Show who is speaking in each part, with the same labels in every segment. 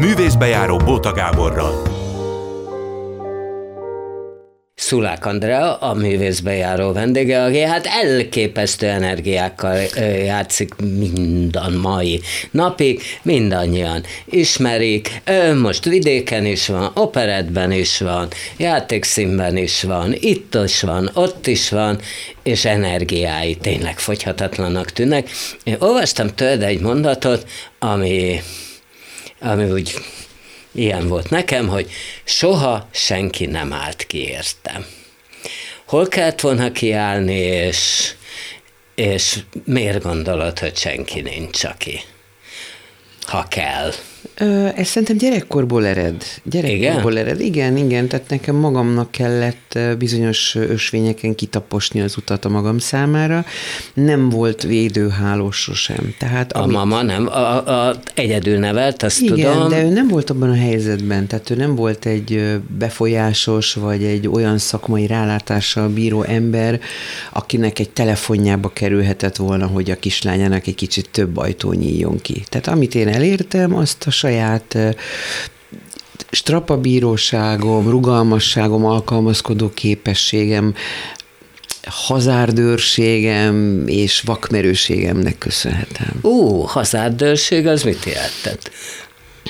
Speaker 1: Művészbejáró Bóta Gáborral.
Speaker 2: Szulák Andrea, a művészbejáró vendége, aki hát elképesztő energiákkal játszik minden mai napig, mindannyian ismerik, most vidéken is van, operetben is van, játékszínben is van, itt is van, ott is van, és energiái tényleg fogyhatatlanak tűnnek. Én olvastam tőled egy mondatot, ami, ami úgy ilyen volt nekem, hogy soha senki nem állt ki értem. Hol kellett volna kiállni, és, és miért gondolod, hogy senki nincs, aki, ha kell?
Speaker 3: Ez szerintem gyerekkorból ered. Gyerekkorból igen? ered. Igen, igen, tehát nekem magamnak kellett bizonyos ösvényeken kitaposni az utat a magam számára. Nem volt védőhálós sosem. Tehát,
Speaker 2: a amit... mama nem, a, a, egyedül nevelt, azt
Speaker 3: igen,
Speaker 2: tudom.
Speaker 3: de ő nem volt abban a helyzetben, tehát ő nem volt egy befolyásos, vagy egy olyan szakmai rálátással bíró ember, akinek egy telefonjába kerülhetett volna, hogy a kislányának egy kicsit több ajtó nyíljon ki. Tehát amit én elértem, azt a saját strapabíróságom, rugalmasságom, alkalmazkodó képességem, hazárdőrségem és vakmerőségemnek köszönhetem.
Speaker 2: Ó, hazárdőrség, az mit jelentett?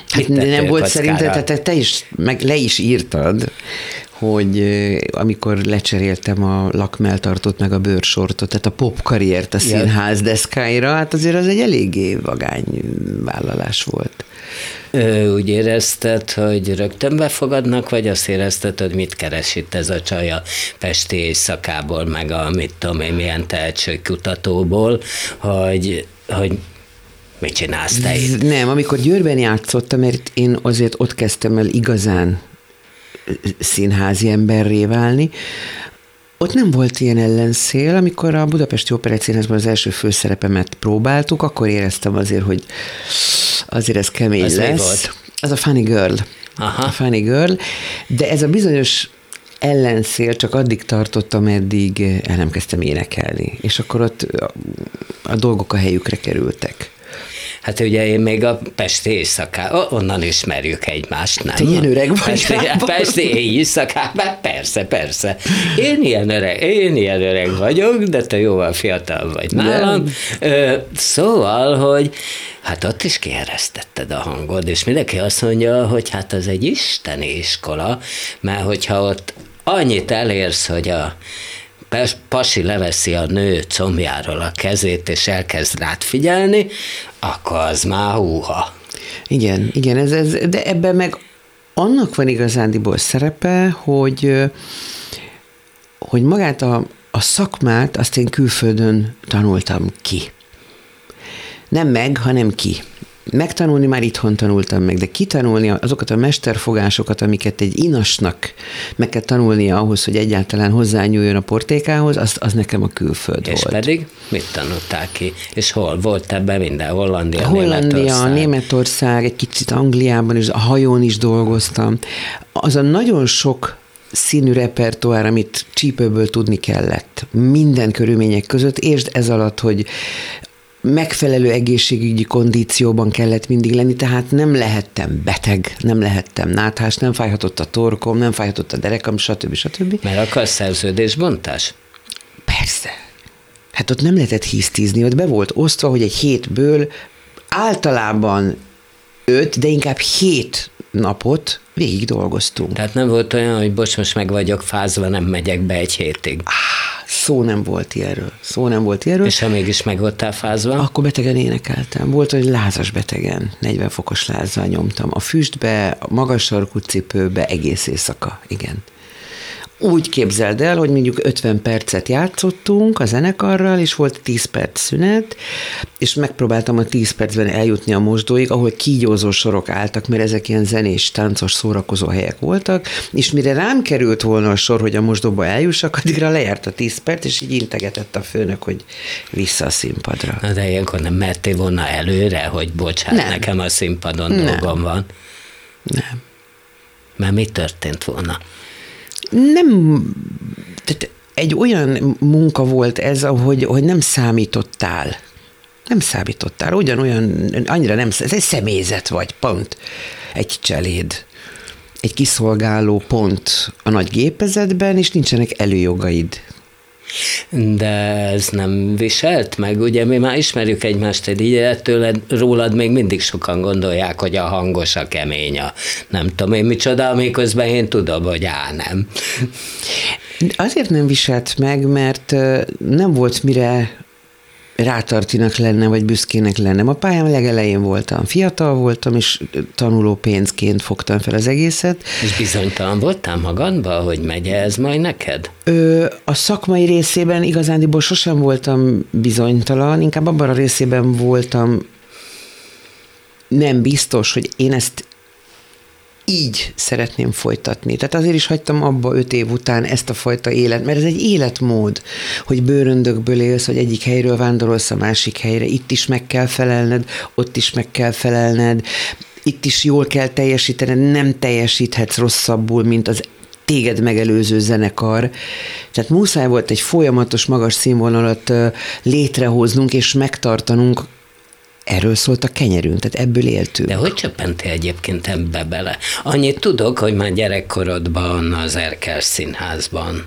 Speaker 3: Hát nem volt szerinted, te, te is, meg le is írtad, hogy amikor lecseréltem a lakmeltartót meg a bőrsortot, tehát a pop karriert a színház deszkáira, hát azért az egy eléggé vagány vállalás volt.
Speaker 2: Úgy érezted, hogy rögtön befogadnak, vagy azt érezted, hogy mit keres itt ez a csaj a Pesti éjszakából, meg a mit tudom én, milyen tehetségkutatóból, hogy, hogy mit csinálsz te itt?
Speaker 3: Nem, amikor Győrben játszottam, mert én azért ott kezdtem el igazán színházi emberré válni, ott nem volt ilyen ellenszél, amikor a Budapesti Operett Színházban az első főszerepemet próbáltuk, akkor éreztem azért, hogy azért ez kemény ez lesz. Volt? Az a Funny Girl. Aha. A Funny Girl. De ez a bizonyos ellenszél csak addig tartott, ameddig el nem kezdtem énekelni. És akkor ott a, a dolgok a helyükre kerültek.
Speaker 2: Hát ugye én még a Pesti éjszaká, onnan ismerjük egymást, nem?
Speaker 3: Te ilyen öreg vagy.
Speaker 2: Pesti, Pesti éjszakában, persze, persze. Én ilyen öreg, én ilyen öreg vagyok, de te jóval fiatal vagy nálam. Szóval, hogy hát ott is kieresztetted a hangod, és mindenki azt mondja, hogy hát az egy isteni iskola, mert hogyha ott annyit elérsz, hogy a pasi leveszi a nő combjáról a kezét, és elkezd rád figyelni, akkor az már húha.
Speaker 3: Igen, igen, ez, ez, de ebben meg annak van igazándiból szerepe, hogy, hogy magát a, a szakmát azt én külföldön tanultam ki. Nem meg, hanem ki megtanulni már itthon tanultam meg, de kitanulni azokat a mesterfogásokat, amiket egy inasnak meg kell tanulnia ahhoz, hogy egyáltalán hozzányúljon a portékához, az, az nekem a külföld
Speaker 2: És
Speaker 3: volt.
Speaker 2: pedig mit tanultál ki? És hol? Volt ebben minden? Hollandia,
Speaker 3: Hollandia,
Speaker 2: Németország?
Speaker 3: Németország, egy kicsit Angliában is, a hajón is dolgoztam. Az a nagyon sok színű repertoár, amit csípőből tudni kellett. Minden körülmények között, és ez alatt, hogy megfelelő egészségügyi kondícióban kellett mindig lenni, tehát nem lehettem beteg, nem lehettem náthás, nem fájhatott a torkom, nem fájhatott a derekam, stb. stb.
Speaker 2: Mert akar szerződésbontás?
Speaker 3: Persze. Hát ott nem lehetett hisztizni, ott be volt osztva, hogy egy hétből általában öt, de inkább hét napot végig dolgoztunk.
Speaker 2: Tehát nem volt olyan, hogy bocs, most meg vagyok fázva, nem megyek be egy hétig. Ah,
Speaker 3: szó nem volt ilyenről. Szó nem volt ilyenről.
Speaker 2: És ha mégis meg voltál fázva?
Speaker 3: Akkor betegen énekeltem. Volt, hogy lázas betegen, 40 fokos lázzal nyomtam. A füstbe, a magas sarkú cipőbe, egész éjszaka, igen úgy képzeld el, hogy mondjuk 50 percet játszottunk a zenekarral, és volt 10 perc szünet, és megpróbáltam a 10 percben eljutni a mosdóig, ahol kígyózó sorok álltak, mert ezek ilyen zenés, táncos, szórakozó helyek voltak, és mire rám került volna a sor, hogy a mosdóba eljussak, addigra lejárt a 10 perc, és így integetett a főnök, hogy vissza a színpadra.
Speaker 2: Na de ilyenkor nem mertél volna előre, hogy bocsánat, nem. nekem a színpadon nem. dolgom van.
Speaker 3: Nem.
Speaker 2: Mert mi történt volna?
Speaker 3: Nem, tehát egy olyan munka volt ez, hogy, hogy nem számítottál. Nem számítottál, ugyanolyan, annyira nem, ez egy személyzet vagy, pont. Egy cseléd egy kiszolgáló pont a nagy gépezetben, és nincsenek előjogaid.
Speaker 2: De ez nem viselt meg, ugye mi már ismerjük egymást egy tőled, rólad még mindig sokan gondolják, hogy a hangos, a kemény, a nem tudom én micsoda, miközben én tudom, hogy á, nem.
Speaker 3: Azért nem viselt meg, mert nem volt mire rátartinak lenne, vagy büszkének lennem. A pályám legelején voltam. Fiatal voltam, és tanuló pénzként fogtam fel az egészet.
Speaker 2: És bizonytalan voltál magadban, hogy megy ez majd neked?
Speaker 3: Ö, a szakmai részében igazándiból sosem voltam bizonytalan, inkább abban a részében voltam nem biztos, hogy én ezt így szeretném folytatni. Tehát azért is hagytam abba öt év után ezt a fajta élet, mert ez egy életmód, hogy bőröndökből élsz, hogy egyik helyről vándorolsz a másik helyre, itt is meg kell felelned, ott is meg kell felelned, itt is jól kell teljesítened, nem teljesíthetsz rosszabbul, mint az téged megelőző zenekar. Tehát muszáj volt egy folyamatos magas színvonalat létrehoznunk és megtartanunk Erről szólt a kenyerünk, tehát ebből éltünk.
Speaker 2: De hogy csöppentél egyébként ebbe bele? Annyit tudok, hogy már gyerekkorodban az Erkel színházban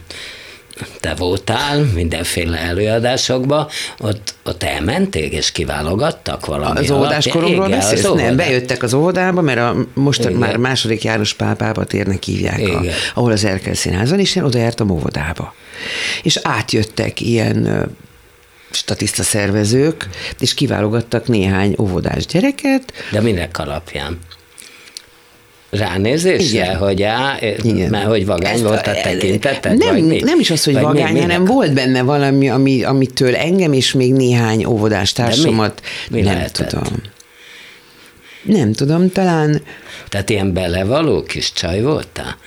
Speaker 2: te voltál mindenféle előadásokba, ott, ott elmenték és kiválogattak valami
Speaker 3: Az óvodáskoromról beszélsz? Az nem, bejöttek az óvodába, mert a, most Igen. már második János pápába térnek hívják, a, ahol az Erkel színházon, és én oda jártam óvodába. És átjöttek ilyen statiszta szervezők, és kiválogattak néhány óvodás gyereket.
Speaker 2: De minek alapján? ránézésre, Igen. hogy á, Igen. mert hogy vagány Ezt volt a tekinteted?
Speaker 3: Nem,
Speaker 2: vagy mi?
Speaker 3: nem is az, hogy vagy vagány, mi, hanem volt benne valami, ami, amitől engem és még néhány óvodás társamat mi? Mi nem lehetett? tudom. Nem tudom, talán...
Speaker 2: Tehát ilyen belevaló kis csaj voltál?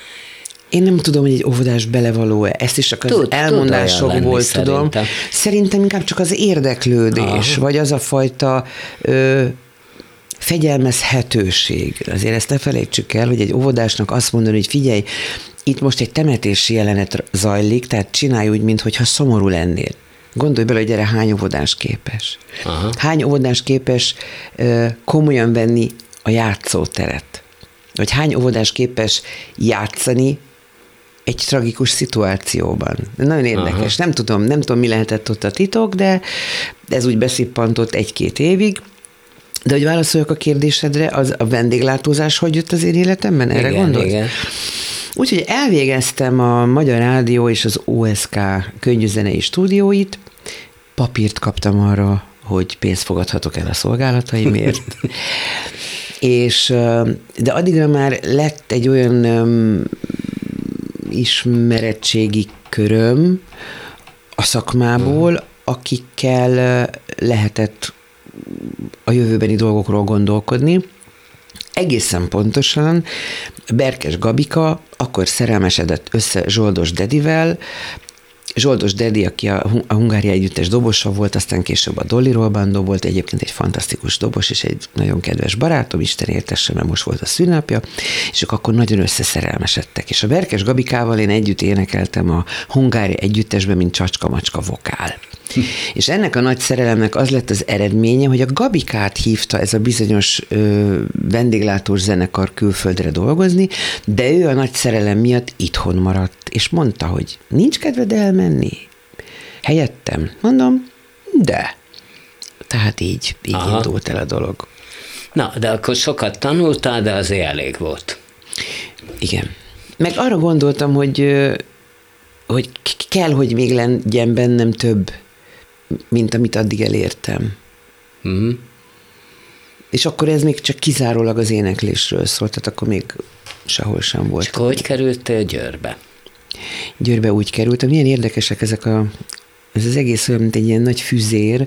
Speaker 3: Én nem tudom, hogy egy óvodás belevaló-e. Ezt is csak az tud, elmondásokból tud tudom. Szerintem. szerintem inkább csak az érdeklődés, Aha. vagy az a fajta ö, fegyelmezhetőség. Azért ezt ne felejtsük el, hogy egy óvodásnak azt mondani, hogy figyelj, itt most egy temetési jelenet zajlik, tehát csinálj úgy, mintha szomorú lennél. Gondolj bele, hogy gyere, hány óvodás képes. Aha. Hány óvodás képes ö, komolyan venni a játszóteret. Vagy hány óvodás képes játszani egy tragikus szituációban. Nagyon érdekes. Nem tudom, nem tudom, mi lehetett ott a titok, de ez úgy beszippantott egy-két évig. De hogy válaszoljak a kérdésedre, az a vendéglátózás hogy jött az én életemben? Erre igen, gondolsz? Igen. Úgyhogy elvégeztem a Magyar Rádió és az OSK könyvzenei stúdióit, papírt kaptam arra, hogy pénzt fogadhatok el a szolgálataimért. és, de addigra már lett egy olyan ismerettségi köröm a szakmából, akikkel lehetett a jövőbeni dolgokról gondolkodni. Egészen pontosan Berkes Gabika akkor szerelmesedett össze Zsoldos Dedivel, Zsoldos Dedi, aki a, a Hungária Együttes dobosa volt, aztán később a Dolly Rolbando volt, egyébként egy fantasztikus dobos, és egy nagyon kedves barátom, Isten értesse, mert most volt a szünnapja, és ők akkor nagyon összeszerelmesedtek. És a Berkes Gabikával én együtt énekeltem a Hungária Együttesben, mint csacska-macska vokál. És ennek a nagy szerelemnek az lett az eredménye, hogy a Gabikát hívta ez a bizonyos ö, vendéglátós zenekar külföldre dolgozni, de ő a nagy szerelem miatt itthon maradt, és mondta, hogy nincs kedved elmenni. Helyettem. Mondom, de. Tehát így, így Aha. indult el a dolog.
Speaker 2: Na, de akkor sokat tanultál, de azért elég volt.
Speaker 3: Igen. Meg arra gondoltam, hogy hogy kell, hogy még legyen bennem több mint amit addig elértem. Mm. És akkor ez még csak kizárólag az éneklésről szólt, tehát akkor még sehol sem volt. És
Speaker 2: akkor hogy kerültél Győrbe?
Speaker 3: Győrbe úgy kerültem. Milyen érdekesek ezek a, ez az egész olyan, mint egy ilyen nagy füzér,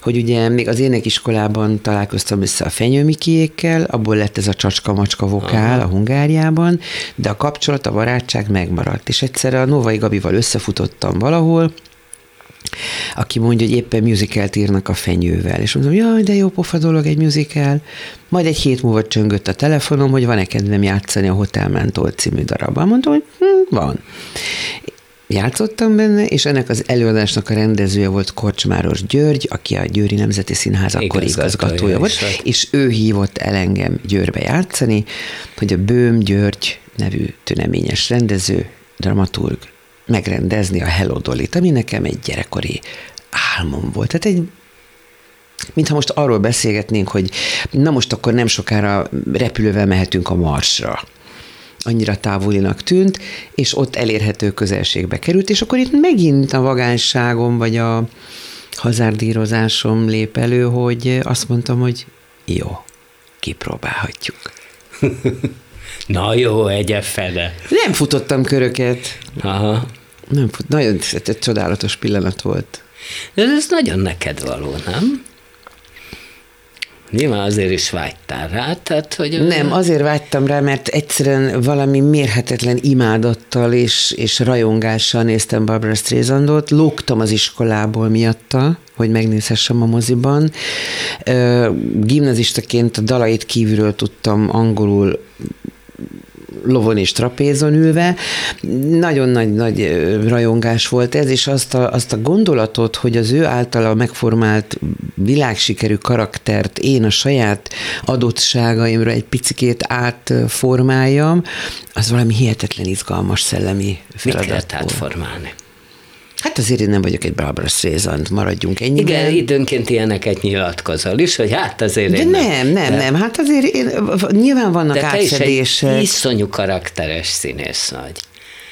Speaker 3: hogy ugye még az énekiskolában találkoztam össze a fenyőmikiékkel, abból lett ez a csacska-macska vokál Aha. a Hungáriában, de a kapcsolat, a barátság megmaradt. És egyszer a Novai Gabival összefutottam valahol, aki mondja, hogy éppen musicalt írnak a fenyővel. És mondom, jaj, de jó pofa dolog egy musical. Majd egy hét múlva csöngött a telefonom, hogy van-e kedvem játszani a Hotel Mentol című darabban. Mondom, hogy hm, van. játszottam benne, és ennek az előadásnak a rendezője volt Korcsmáros György, aki a Győri Nemzeti Színház akkor
Speaker 2: Igazgatója
Speaker 3: volt,
Speaker 2: is volt.
Speaker 3: és ő hívott el engem Győrbe játszani, hogy a Bőm György nevű tüneményes rendező, dramaturg megrendezni a Hello Dolly-t, ami nekem egy gyerekkori álmom volt. Tehát egy mintha most arról beszélgetnénk, hogy na most akkor nem sokára repülővel mehetünk a Marsra annyira távolinak tűnt, és ott elérhető közelségbe került, és akkor itt megint a vagányságom, vagy a hazárdírozásom lép elő, hogy azt mondtam, hogy jó, kipróbálhatjuk.
Speaker 2: Na jó, egye fede.
Speaker 3: Nem futottam köröket.
Speaker 2: Aha.
Speaker 3: Nem nagyon egy csodálatos pillanat volt.
Speaker 2: De ez nagyon neked való, nem? Nyilván azért is vágytál rá, tehát hogy...
Speaker 3: Nem, azért vágytam rá, mert egyszerűen valami mérhetetlen imádattal és, és rajongással néztem Barbara Streisandot, lógtam az iskolából miatta, hogy megnézhessem a moziban. Gimnazistaként a dalait kívülről tudtam angolul lovon és trapézon ülve. Nagyon nagy, nagy rajongás volt ez, és azt a, azt a gondolatot, hogy az ő általa megformált világsikerű karaktert én a saját adottságaimra egy picikét átformáljam, az valami hihetetlen izgalmas szellemi feladat
Speaker 2: Mit lehet átformálni?
Speaker 3: Hát azért én nem vagyok egy Barbara Streisand, maradjunk ennyiben.
Speaker 2: Igen, időnként ilyeneket nyilatkozol is, hogy hát azért
Speaker 3: De
Speaker 2: én
Speaker 3: nem, nem,
Speaker 2: de,
Speaker 3: nem, hát azért én, nyilván vannak
Speaker 2: De
Speaker 3: átfedések.
Speaker 2: egy iszonyú karakteres színész vagy.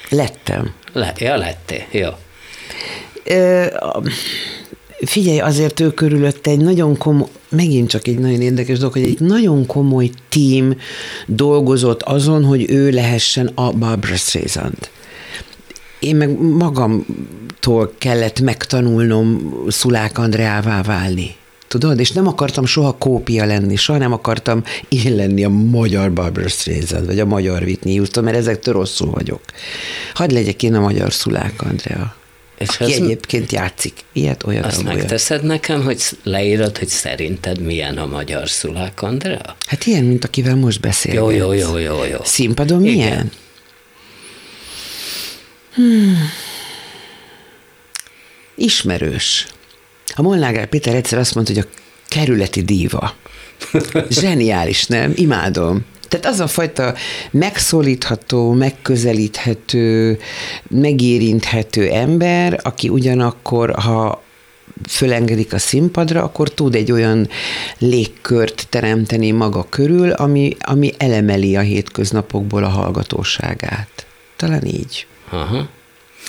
Speaker 3: Lettem.
Speaker 2: Le, ja, lettél, jó.
Speaker 3: Ö, figyelj, azért ő körülötte egy nagyon komoly, megint csak egy nagyon érdekes dolog, hogy egy nagyon komoly tím dolgozott azon, hogy ő lehessen a Barbara Streisand. Én meg magamtól kellett megtanulnom Szulák Andreává válni. Tudod? És nem akartam soha kópia lenni, soha nem akartam én lenni a magyar Barbara Streisand, vagy a magyar Whitney Houston, mert ezektől rosszul vagyok. Hadd legyek én a magyar Szulák Andrea. És aki egyébként játszik. Ilyet, olyan,
Speaker 2: Azt
Speaker 3: olyan.
Speaker 2: megteszed nekem, hogy leírod, hogy szerinted milyen a magyar Szulák Andrea?
Speaker 3: Hát ilyen, mint akivel most beszélünk.
Speaker 2: Jó, jó, jó, jó, jó.
Speaker 3: Színpadon
Speaker 2: Igen.
Speaker 3: milyen? Hmm. Ismerős. A Molnár Péter egyszer azt mondta, hogy a kerületi díva. Zseniális, nem? Imádom. Tehát az a fajta megszólítható, megközelíthető, megérinthető ember, aki ugyanakkor, ha fölengedik a színpadra, akkor tud egy olyan légkört teremteni maga körül, ami, ami elemeli a hétköznapokból a hallgatóságát. Talán így.
Speaker 2: Aha.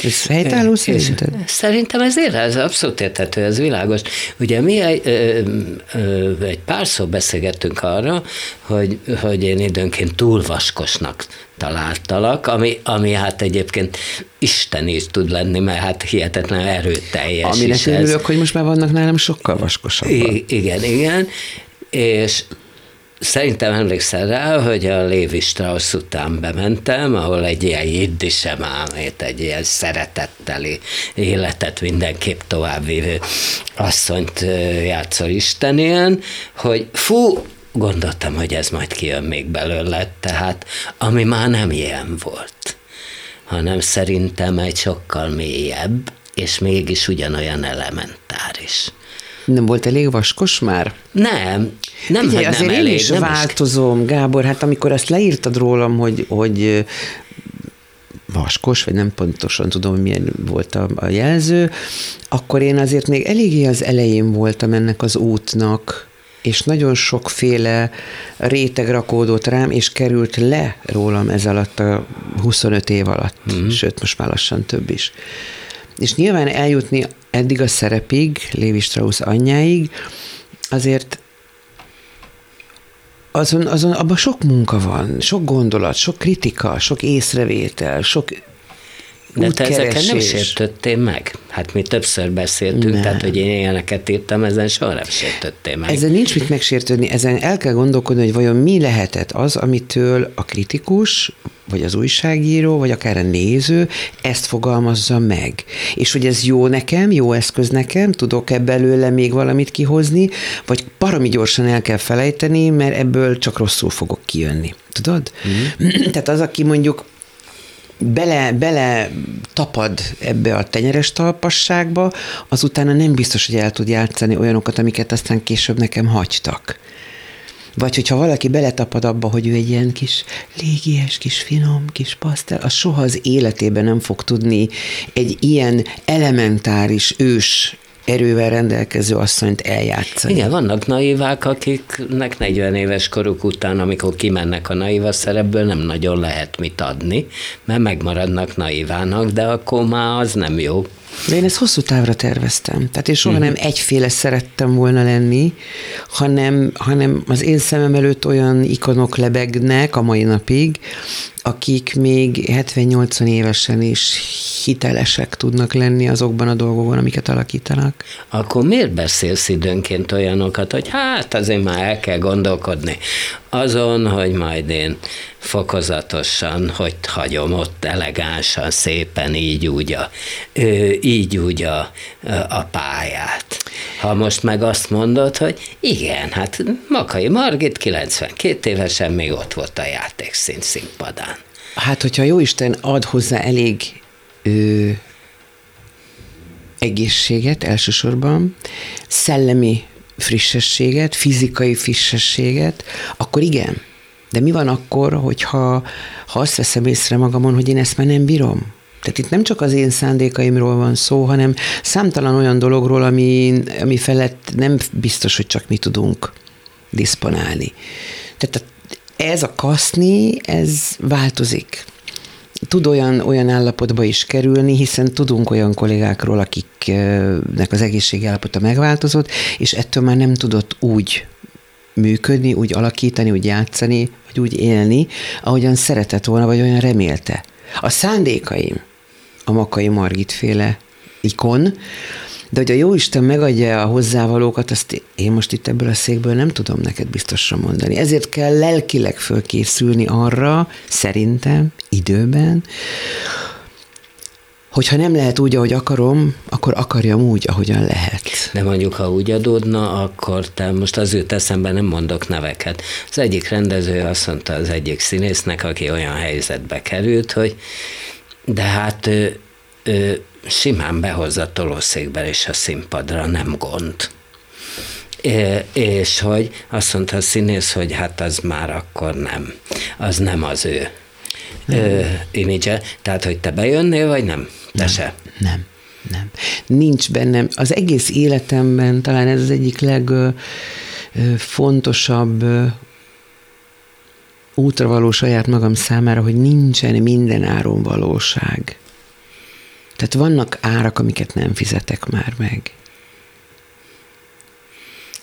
Speaker 3: Ez helytálló szerinted?
Speaker 2: Szerintem ez ér, ez abszolút érthető, ez világos. Ugye mi egy, ö, ö, egy párszor beszélgettünk arra, hogy, hogy én időnként túl vaskosnak találtalak, ami, ami hát egyébként Isten is tud lenni, mert hát hihetetlen erőteljes
Speaker 3: Aminek
Speaker 2: is ez.
Speaker 3: örülök, hogy most már vannak nálam sokkal vaskosabbak.
Speaker 2: I- igen, igen, és Szerintem emlékszel rá, hogy a Lévi Strauss után bementem, ahol egy ilyen jiddisem álmét, egy ilyen szeretetteli életet mindenképp továbbvívő asszonyt játszol Isten ilyen, hogy fú, gondoltam, hogy ez majd kijön még belőle, tehát ami már nem ilyen volt, hanem szerintem egy sokkal mélyebb, és mégis ugyanolyan elementáris.
Speaker 3: Nem volt elég vaskos már?
Speaker 2: Nem, nem,
Speaker 3: Figyelj,
Speaker 2: hogy
Speaker 3: azért
Speaker 2: nem
Speaker 3: én
Speaker 2: elég,
Speaker 3: is
Speaker 2: nem
Speaker 3: változom, Gábor, hát amikor ezt leírtad rólam, hogy, hogy vaskos, vagy nem pontosan tudom, milyen volt a, a jelző, akkor én azért még eléggé az elején voltam ennek az útnak, és nagyon sokféle réteg rakódott rám, és került le rólam ez alatt a 25 év alatt, mm. sőt, most már lassan több is. És nyilván eljutni eddig a szerepig, Lévi Strauss anyjáig, azért azon, azon abban sok munka van, sok gondolat, sok kritika, sok észrevétel, sok
Speaker 2: De te ezeken nem sértöttél meg? Hát mi többször beszéltünk,
Speaker 3: Nem.
Speaker 2: tehát hogy én ilyeneket írtam, ezen soha nem sértöttél meg.
Speaker 3: Ezen nincs mit megsértődni, ezen el kell gondolkodni, hogy vajon mi lehetett az, amitől a kritikus, vagy az újságíró, vagy akár a néző ezt fogalmazza meg. És hogy ez jó nekem, jó eszköz nekem, tudok-e belőle még valamit kihozni, vagy parami gyorsan el kell felejteni, mert ebből csak rosszul fogok kijönni. Tudod? Mm. Tehát az, aki mondjuk bele, bele tapad ebbe a tenyeres talpasságba, az utána nem biztos, hogy el tud játszani olyanokat, amiket aztán később nekem hagytak. Vagy hogyha valaki beletapad abba, hogy ő egy ilyen kis légies, kis finom, kis pasztel, az soha az életében nem fog tudni egy ilyen elementáris ős erővel rendelkező asszonyt eljátszani.
Speaker 2: Igen, vannak naivák, akiknek 40 éves koruk után, amikor kimennek a naiva szerepből, nem nagyon lehet mit adni, mert megmaradnak naivának, de akkor már az nem jó.
Speaker 3: De én ezt hosszú távra terveztem. Tehát én soha uh-huh. nem egyféle szerettem volna lenni, hanem, hanem az én szemem előtt olyan ikonok lebegnek a mai napig, akik még 70-80 évesen is hitelesek tudnak lenni azokban a dolgokban, amiket alakítanak.
Speaker 2: Akkor miért beszélsz időnként olyanokat, hogy hát azért már el kell gondolkodni azon, hogy majd én fokozatosan, hogy hagyom ott elegánsan, szépen így úgy a, így úgy a, a pályát. Ha most meg azt mondod, hogy igen, hát Makai Margit 92 évesen még ott volt a játékszín színpadán.
Speaker 3: Hát, hogyha Jóisten ad hozzá elég ö, egészséget elsősorban, szellemi frissességet, fizikai frissességet, akkor igen. De mi van akkor, hogyha ha azt veszem észre magamon, hogy én ezt már nem bírom? Tehát itt nem csak az én szándékaimról van szó, hanem számtalan olyan dologról, ami, ami felett nem biztos, hogy csak mi tudunk diszponálni. Tehát ez a kaszni, ez változik tud olyan, olyan állapotba is kerülni, hiszen tudunk olyan kollégákról, akiknek az egészségállapota megváltozott, és ettől már nem tudott úgy működni, úgy alakítani, úgy játszani, vagy úgy élni, ahogyan szeretett volna, vagy olyan remélte. A szándékaim, a Makai Margit féle ikon, de hogy a Jóisten megadja a hozzávalókat, azt én most itt ebből a székből nem tudom neked biztosra mondani. Ezért kell lelkileg fölkészülni arra, szerintem, időben, hogyha nem lehet úgy, ahogy akarom, akkor akarjam úgy, ahogyan lehet.
Speaker 2: De mondjuk, ha úgy adódna, akkor te most az őt eszembe nem mondok neveket. Az egyik rendező azt mondta az egyik színésznek, aki olyan helyzetbe került, hogy de hát ő, ő simán behozza a tolószékbe és a színpadra, nem gond. É, és hogy azt mondta a színész, hogy hát az már akkor nem, az nem az ő imidzse. Tehát, hogy te bejönnél, vagy nem? Te
Speaker 3: nem,
Speaker 2: se.
Speaker 3: Nem, nem. Nincs bennem. Az egész életemben talán ez az egyik legfontosabb útra való saját magam számára, hogy nincsen minden áron valóság. Tehát vannak árak, amiket nem fizetek már meg.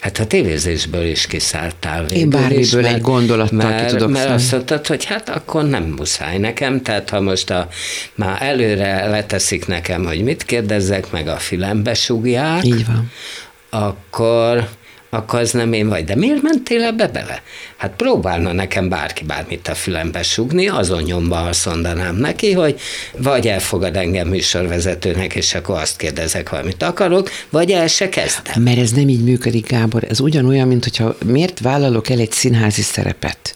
Speaker 2: Hát a tévézésből is kiszálltál
Speaker 3: Én bármiből mert, egy gondolattal
Speaker 2: mert,
Speaker 3: ki tudok
Speaker 2: Mert azt mondtad, hogy hát akkor nem muszáj nekem, tehát ha most a, már előre leteszik nekem, hogy mit kérdezzek, meg a fülembe sugják,
Speaker 3: Így van.
Speaker 2: akkor akkor az nem én vagy. De miért mentél ebbe bele? Hát próbálna nekem bárki bármit a fülembe sugni, azon nyomba azt mondanám neki, hogy vagy elfogad engem műsorvezetőnek, és akkor azt kérdezek, valamit akarok, vagy el se kezdem.
Speaker 3: Mert ez nem így működik, Gábor. Ez ugyanolyan, mint hogyha miért vállalok el egy színházi szerepet?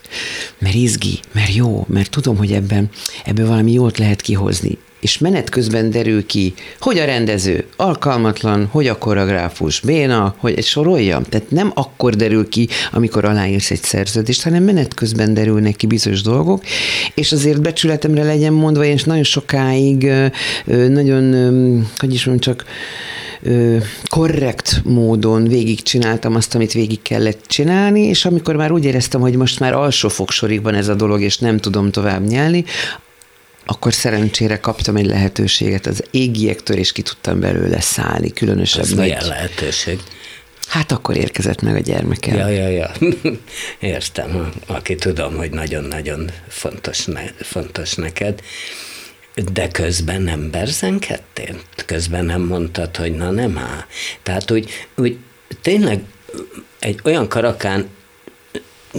Speaker 3: Mert izgi, mert jó, mert tudom, hogy ebben, ebből valami jót lehet kihozni és menet közben derül ki, hogy a rendező alkalmatlan, hogy a koreográfus béna, hogy egy soroljam. Tehát nem akkor derül ki, amikor aláírsz egy szerződést, hanem menet közben derülnek ki bizonyos dolgok, és azért becsületemre legyen mondva, én nagyon sokáig nagyon, hogy is mondjam, csak korrekt módon végigcsináltam azt, amit végig kellett csinálni, és amikor már úgy éreztem, hogy most már alsó fogsorigban ez a dolog, és nem tudom tovább nyelni, akkor szerencsére kaptam egy lehetőséget az égiektől, és ki tudtam belőle szállni, különösebb
Speaker 2: Ez milyen lehetőség?
Speaker 3: Hát akkor érkezett meg a gyermekem.
Speaker 2: Ja, ja, ja. Értem, aki tudom, hogy nagyon-nagyon fontos, ne, fontos neked. De közben nem berzenkedtél? Közben nem mondtad, hogy na nem áll. Tehát úgy, úgy tényleg egy olyan karakán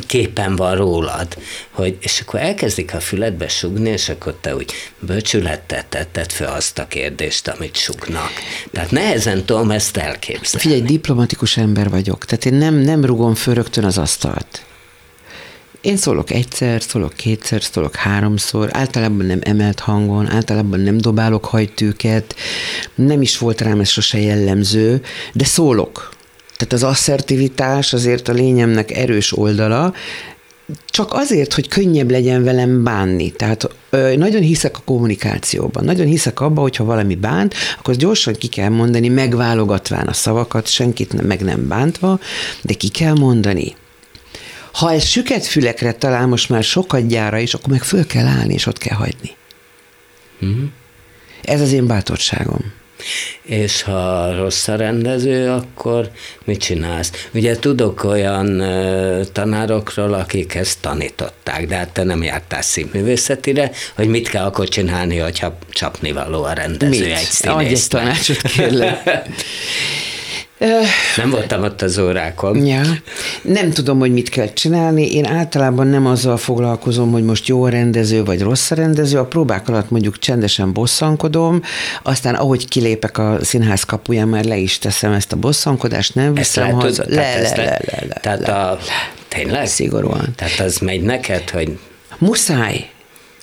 Speaker 2: képen van rólad, hogy, és akkor elkezdik a füledbe sugni, és akkor te úgy bölcsülettel tetted fel azt a kérdést, amit sugnak. Tehát nehezen tudom ezt elképzelni.
Speaker 3: Figyelj, diplomatikus ember vagyok, tehát én nem, nem rugom föl rögtön az asztalt. Én szólok egyszer, szólok kétszer, szólok háromszor, általában nem emelt hangon, általában nem dobálok hajtűket, nem is volt rám ez sose jellemző, de szólok. Tehát az asszertivitás azért a lényemnek erős oldala, csak azért, hogy könnyebb legyen velem bánni. Tehát ö, nagyon hiszek a kommunikációban, nagyon hiszek abba, hogyha valami bánt, akkor gyorsan ki kell mondani, megválogatván a szavakat, senkit nem, meg nem bántva, de ki kell mondani. Ha ez süket fülekre talál most már sokat gyára is, akkor meg föl kell állni, és ott kell hagyni. Mm-hmm. Ez az én bátorságom
Speaker 2: és ha rossz a rendező, akkor mit csinálsz? Ugye tudok olyan tanárokról, akik ezt tanították, de hát te nem jártál színművészetire, hogy mit kell akkor csinálni, hogyha csapni való a rendező mit? egy színésznek. Adj egy
Speaker 3: tanácsot, kérlek.
Speaker 2: Nem voltam ott az órákon.
Speaker 3: Ja. Nem tudom, hogy mit kell csinálni. Én általában nem azzal foglalkozom, hogy most jó a rendező vagy rossz a rendező. A próbák alatt mondjuk csendesen bosszankodom, aztán ahogy kilépek a színház kapuján, már le is teszem ezt a bosszankodást, nem viszem haza. Le, le, le, le, le,
Speaker 2: Tehát le. a... Tényleg?
Speaker 3: Szigorúan.
Speaker 2: Tehát az megy neked, hogy...
Speaker 3: Muszáj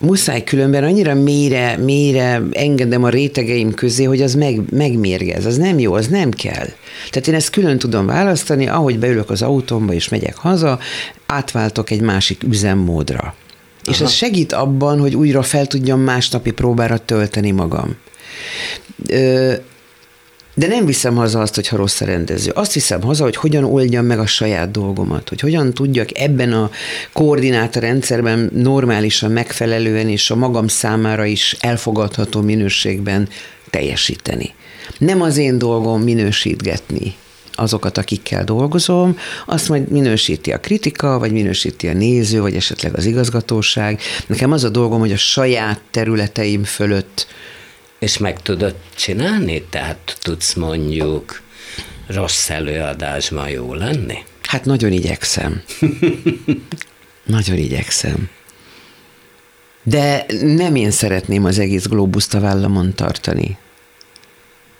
Speaker 3: muszáj különben annyira mélyre, mélyre engedem a rétegeim közé, hogy az meg, megmérgez, az nem jó, az nem kell. Tehát én ezt külön tudom választani, ahogy beülök az autómba és megyek haza, átváltok egy másik üzemmódra. Aha. És ez segít abban, hogy újra fel tudjam másnapi próbára tölteni magam. Ö, de nem viszem haza azt, hogyha rossz a rendező. Azt viszem haza, hogy hogyan oldjam meg a saját dolgomat, hogy hogyan tudjak ebben a koordináta rendszerben normálisan, megfelelően és a magam számára is elfogadható minőségben teljesíteni. Nem az én dolgom minősítgetni azokat, akikkel dolgozom, azt majd minősíti a kritika, vagy minősíti a néző, vagy esetleg az igazgatóság. Nekem az a dolgom, hogy a saját területeim fölött
Speaker 2: és meg tudod csinálni? Tehát tudsz mondjuk rossz előadásban jó lenni?
Speaker 3: Hát nagyon igyekszem. nagyon igyekszem. De nem én szeretném az egész globuszt a vállamon tartani.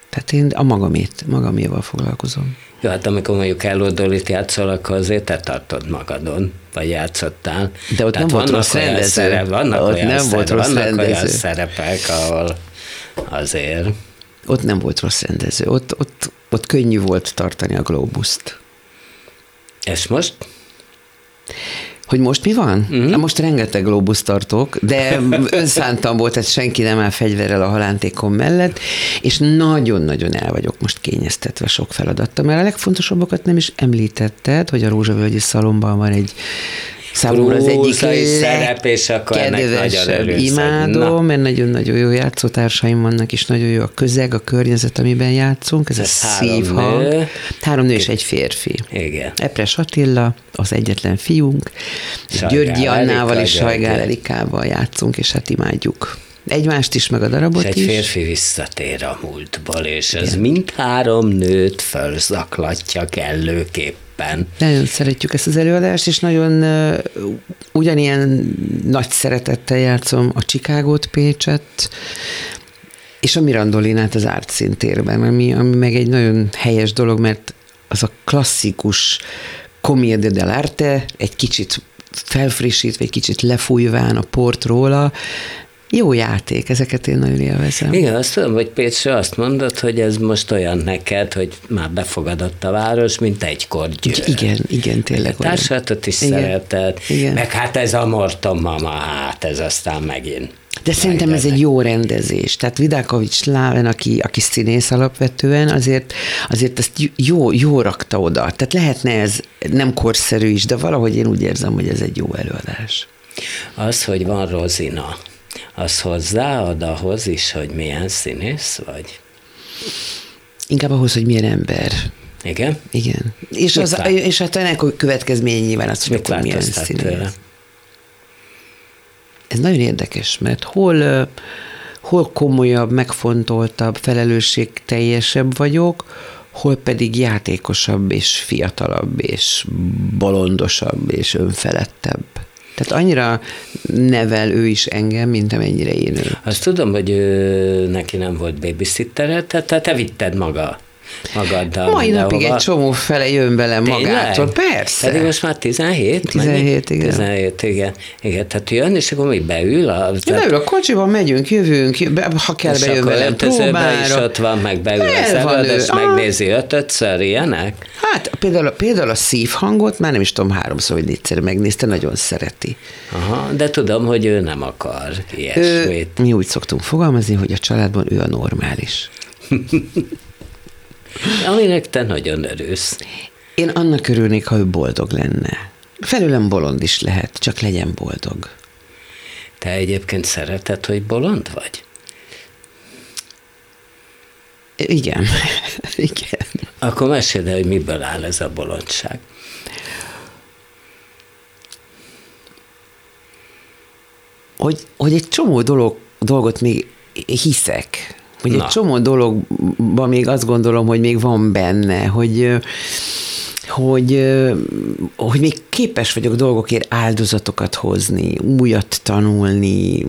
Speaker 3: Tehát én a magamét, magaméval foglalkozom.
Speaker 2: Jó, hát amikor mondjuk eloldolit játszol, akkor azért te tartod magadon, vagy játszottál.
Speaker 3: De ott Tehát nem volt rossz rendező. Szerep,
Speaker 2: vannak ott olyan nem szerep, volt rossz vannak rendező. olyan szerepek, ahol Azért.
Speaker 3: Ott nem volt rossz rendező, ott, ott, ott könnyű volt tartani a globuszt.
Speaker 2: És most?
Speaker 3: Hogy most mi van? Mm-hmm. Most rengeteg globus tartok, de önszántam volt, tehát senki nem áll fegyverrel a halántékom mellett, és nagyon-nagyon el vagyok most kényeztetve sok feladattal, mert a legfontosabbakat nem is említetted, hogy a Rózsavölgyi Szalomban van egy
Speaker 2: Számomra az egyik szerep, és akkor nagyon
Speaker 3: Imádom, mert nagyon-nagyon jó játszótársaim vannak, és nagyon jó a közeg, a környezet, amiben játszunk. Ez, Ez a szívhang. Három nő. Három nő és egy férfi.
Speaker 2: Igen.
Speaker 3: Epres Attila, az egyetlen fiunk, Sajgál Györgyi Annával és Sajgál Erikával játszunk, és hát imádjuk egymást is, meg a darabot és
Speaker 2: egy is. férfi visszatér a múltból, és Igen. ez mindhárom nőt fölzaklatja kellőképp éppen.
Speaker 3: Nagyon szeretjük ezt az előadást, és nagyon uh, ugyanilyen nagy szeretettel játszom a Csikágót, Pécset, és a Mirandolinát az Árt szintérben, ami, ami meg egy nagyon helyes dolog, mert az a klasszikus comédia dell'arte, egy kicsit felfrissítve, egy kicsit lefújván a port róla, jó játék, ezeket én nagyon élvezem.
Speaker 2: Igen, azt tudom, hogy Pécső azt mondod, hogy ez most olyan neked, hogy már befogadott a város, mint egykor győr.
Speaker 3: Igen, igen, tényleg.
Speaker 2: Társadalmat is igen, szereted, igen. meg hát ez a Morton mama, hát ez aztán megint.
Speaker 3: De szerintem ez egy jó rendezés. Tehát Vidákovics Láven, aki, aki színész alapvetően, azért, azért ezt jó, jó rakta oda. Tehát lehetne ez nem korszerű is, de valahogy én úgy érzem, hogy ez egy jó előadás.
Speaker 2: Az, hogy van Rozina, az hozzáad ahhoz is, hogy milyen színész vagy?
Speaker 3: Inkább ahhoz, hogy milyen ember.
Speaker 2: Igen?
Speaker 3: Igen. És, az, és hát ennek a következmény nyilván az, hogy akkor milyen színész. Tőle? Ez nagyon érdekes, mert hol, hol komolyabb, megfontoltabb, felelősségteljesebb vagyok, hol pedig játékosabb és fiatalabb és bolondosabb és önfelettebb. Tehát annyira nevel ő is engem, mint amennyire én ő.
Speaker 2: Azt tudom, hogy ő, neki nem volt babysittere, tehát te vitted maga magaddal.
Speaker 3: Mai napig egy csomó fele jön bele magától. Persze.
Speaker 2: Pedig most már 17?
Speaker 3: 17, igen.
Speaker 2: 17, igen. Igen, tehát jön, és akkor mi beül? A,
Speaker 3: Ja, beül a kocsiban, megyünk, jövünk, ha kell,
Speaker 2: és
Speaker 3: bejön
Speaker 2: akkor
Speaker 3: velem
Speaker 2: öltözőben is
Speaker 3: próbára.
Speaker 2: ott van, meg beül
Speaker 3: El
Speaker 2: az előad,
Speaker 3: ő.
Speaker 2: és
Speaker 3: Ah.
Speaker 2: megnézi ötötször, ilyenek?
Speaker 3: Hát például, például a szívhangot már nem is tudom háromszor, vagy négyszer megnézte, nagyon szereti.
Speaker 2: Aha, de tudom, hogy ő nem akar
Speaker 3: Ő,
Speaker 2: ilyesmit.
Speaker 3: mi úgy szoktunk fogalmazni, hogy a családban ő a normális.
Speaker 2: Aminek te nagyon örülsz.
Speaker 3: Én annak örülnék, ha ő boldog lenne. Felőlem bolond is lehet, csak legyen boldog.
Speaker 2: Te egyébként szereted, hogy bolond vagy?
Speaker 3: Igen, igen.
Speaker 2: Akkor meséld el, hogy miből áll ez a bolondság.
Speaker 3: Hogy, hogy egy csomó dolog, dolgot még hiszek. Hogy
Speaker 2: Na.
Speaker 3: egy csomó dologban még azt gondolom, hogy még van benne, hogy hogy, hogy még képes vagyok dolgokért áldozatokat hozni, újat tanulni,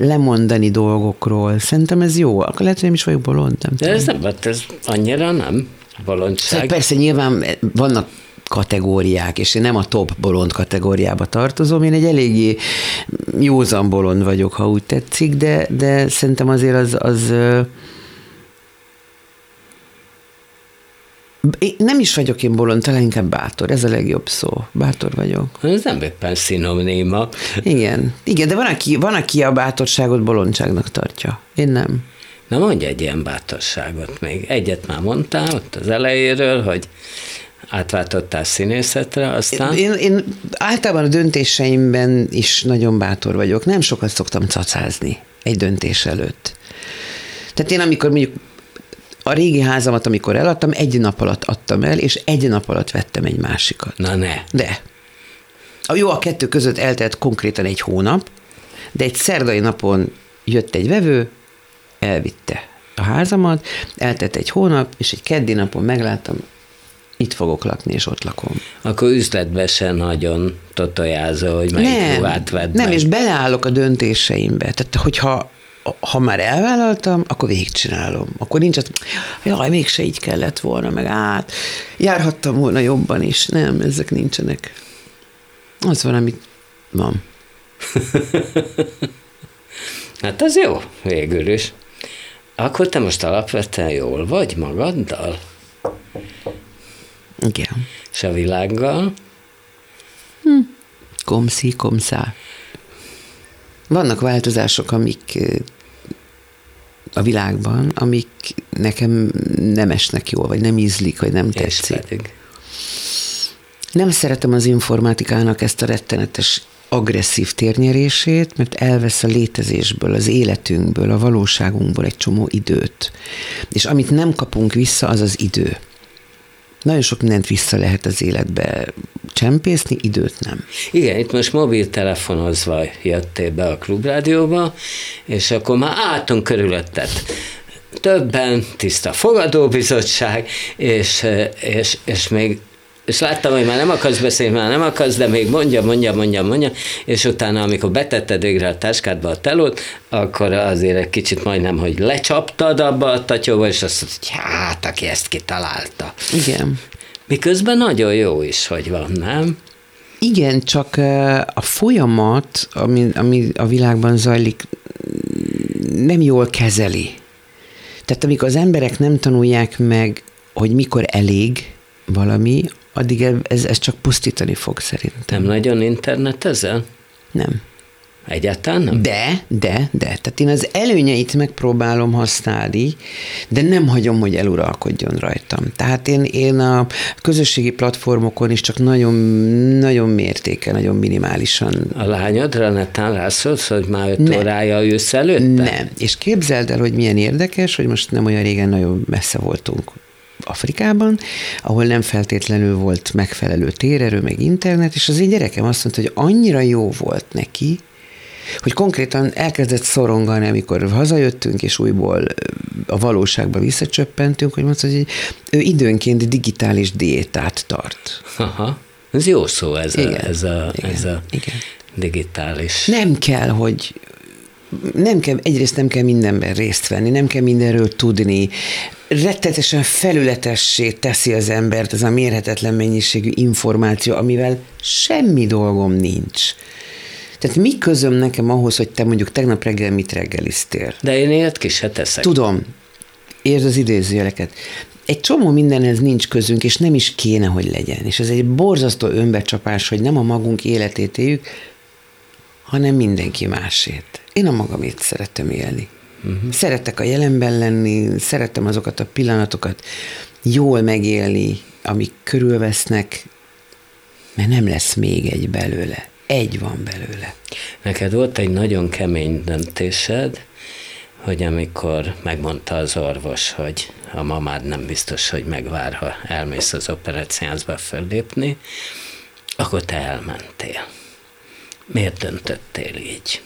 Speaker 3: lemondani dolgokról. Szerintem ez jó. Akkor lehet, hogy nem is vagyok bolond, nem
Speaker 2: De ez nem, hát ez annyira nem
Speaker 3: Szóval
Speaker 2: bolondság.
Speaker 3: persze nyilván vannak kategóriák, és én nem a top bolond kategóriába tartozom, én egy eléggé józan bolond vagyok, ha úgy tetszik, de, de szerintem azért az, az én nem is vagyok én bolond, talán inkább bátor, ez a legjobb szó. Bátor vagyok.
Speaker 2: Ez nem éppen szinoniма.
Speaker 3: Igen, igen, de van aki, van, aki a bátorságot bolondságnak tartja. Én nem.
Speaker 2: Na mondj egy ilyen bátorságot még. Egyet már mondtál ott az elejéről, hogy átváltottál színészetre, aztán...
Speaker 3: Én, én általában a döntéseimben is nagyon bátor vagyok. Nem sokat szoktam cacázni egy döntés előtt. Tehát én amikor mondjuk a régi házamat, amikor eladtam, egy nap alatt adtam el, és egy nap alatt vettem egy másikat.
Speaker 2: Na ne.
Speaker 3: De. A jó, a kettő között eltelt konkrétan egy hónap, de egy szerdai napon jött egy vevő, elvitte a házamat, eltelt egy hónap, és egy keddi napon megláttam, itt fogok lakni, és ott lakom.
Speaker 2: Akkor üzletbe se nagyon totojázol, hogy melyik
Speaker 3: nem,
Speaker 2: ruhát vedd
Speaker 3: nem,
Speaker 2: meg.
Speaker 3: és beleállok a döntéseimbe. Tehát, hogyha ha már elvállaltam, akkor végigcsinálom. Akkor nincs az, jaj, mégse így kellett volna, meg át, járhattam volna jobban is. Nem, ezek nincsenek. Az van, amit van.
Speaker 2: Hát az jó, végül is. Akkor te most alapvetően jól vagy magaddal,
Speaker 3: Igen.
Speaker 2: és a világgal.
Speaker 3: Komszi, komszá. Vannak változások, amik a világban, amik nekem nem esnek jól, vagy nem ízlik, vagy nem
Speaker 2: És
Speaker 3: tetszik.
Speaker 2: pedig.
Speaker 3: Nem szeretem az informatikának ezt a rettenetes agresszív térnyerését, mert elvesz a létezésből, az életünkből, a valóságunkból egy csomó időt. És amit nem kapunk vissza, az az idő. Nagyon sok mindent vissza lehet az életbe csempészni, időt nem.
Speaker 2: Igen, itt most mobiltelefonozva jöttél be a klubrádióba, és akkor már álltunk körülötted. Többen, tiszta fogadóbizottság, és, és, és még és láttam, hogy már nem akarsz beszélni, már nem akarsz, de még mondja, mondja, mondja, mondja, és utána, amikor betetted végre a táskádba a telót, akkor azért egy kicsit majdnem, hogy lecsaptad abba a tatyóba, és azt mondtad, hogy hát, aki ezt kitalálta.
Speaker 3: Igen.
Speaker 2: Miközben nagyon jó is, hogy van, nem?
Speaker 3: Igen, csak a folyamat, ami, ami a világban zajlik, nem jól kezeli. Tehát amikor az emberek nem tanulják meg, hogy mikor elég valami, addig ez, ez csak pusztítani fog szerintem.
Speaker 2: Nem nagyon internetezel?
Speaker 3: Nem.
Speaker 2: Egyáltalán nem?
Speaker 3: De, de, de. Tehát én az előnyeit megpróbálom használni, de nem hagyom, hogy eluralkodjon rajtam. Tehát én, én a közösségi platformokon is csak nagyon, nagyon mértéke, nagyon minimálisan
Speaker 2: A lányodra netán rászólsz, hogy már öt
Speaker 3: Nem.
Speaker 2: órája ülsz előtte?
Speaker 3: Nem. És képzeld el, hogy milyen érdekes, hogy most nem olyan régen nagyon messze voltunk Afrikában, ahol nem feltétlenül volt megfelelő térerő, meg internet, és az én gyerekem azt mondta, hogy annyira jó volt neki, hogy konkrétan elkezdett szorongani, amikor hazajöttünk, és újból a valóságba visszacsöppentünk, hogy mondta, hogy ő időnként digitális diétát tart.
Speaker 2: Aha. Ez jó szó, ez,
Speaker 3: Igen.
Speaker 2: a, ez, a,
Speaker 3: Igen.
Speaker 2: ez a
Speaker 3: Igen.
Speaker 2: digitális.
Speaker 3: Nem kell, hogy nem kell, egyrészt nem kell mindenben részt venni, nem kell mindenről tudni, rettetesen felületessé teszi az embert ez a mérhetetlen mennyiségű információ, amivel semmi dolgom nincs. Tehát mi közöm nekem ahhoz, hogy te mondjuk tegnap reggel mit reggeliztél?
Speaker 2: De én ilyet ki se teszek.
Speaker 3: Tudom, érd az idézőjeleket. Egy csomó mindenhez nincs közünk, és nem is kéne, hogy legyen. És ez egy borzasztó önbecsapás, hogy nem a magunk életét éljük, hanem mindenki másét. Én a magamét szeretem élni. Uh-huh. Szeretek a jelenben lenni, szeretem azokat a pillanatokat jól megélni, amik körülvesznek, mert nem lesz még egy belőle. Egy van belőle.
Speaker 2: Neked volt egy nagyon kemény döntésed, hogy amikor megmondta az orvos, hogy a mamád nem biztos, hogy megvár, ha elmész az operáciázba fellépni, akkor te elmentél. Miért döntöttél így?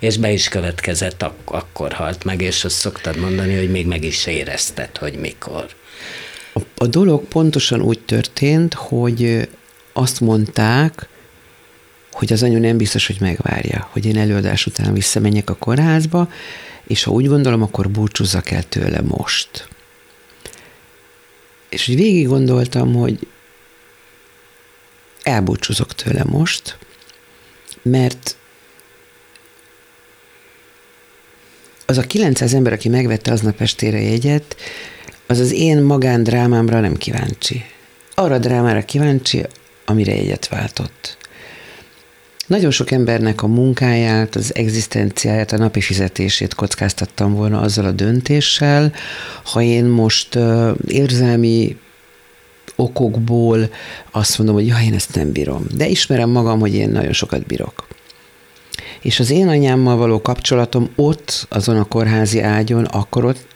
Speaker 2: És be is következett, ak- akkor halt meg, és azt szoktad mondani, hogy még meg is érezted, hogy mikor.
Speaker 3: A, a dolog pontosan úgy történt, hogy azt mondták, hogy az anyu nem biztos, hogy megvárja, hogy én előadás után visszamenjek a kórházba, és ha úgy gondolom, akkor búcsúzzak el tőle most. És úgy végig gondoltam, hogy elbúcsúzok tőle most, mert az a 900 ember, aki megvette aznap estére jegyet, az az én magándrámámra nem kíváncsi. Arra a drámára kíváncsi, amire jegyet váltott. Nagyon sok embernek a munkáját, az egzisztenciáját, a napi fizetését kockáztattam volna azzal a döntéssel, ha én most uh, érzelmi okokból azt mondom, hogy ja, én ezt nem bírom. De ismerem magam, hogy én nagyon sokat bírok. És az én anyámmal való kapcsolatom ott, azon a kórházi ágyon, akkor ott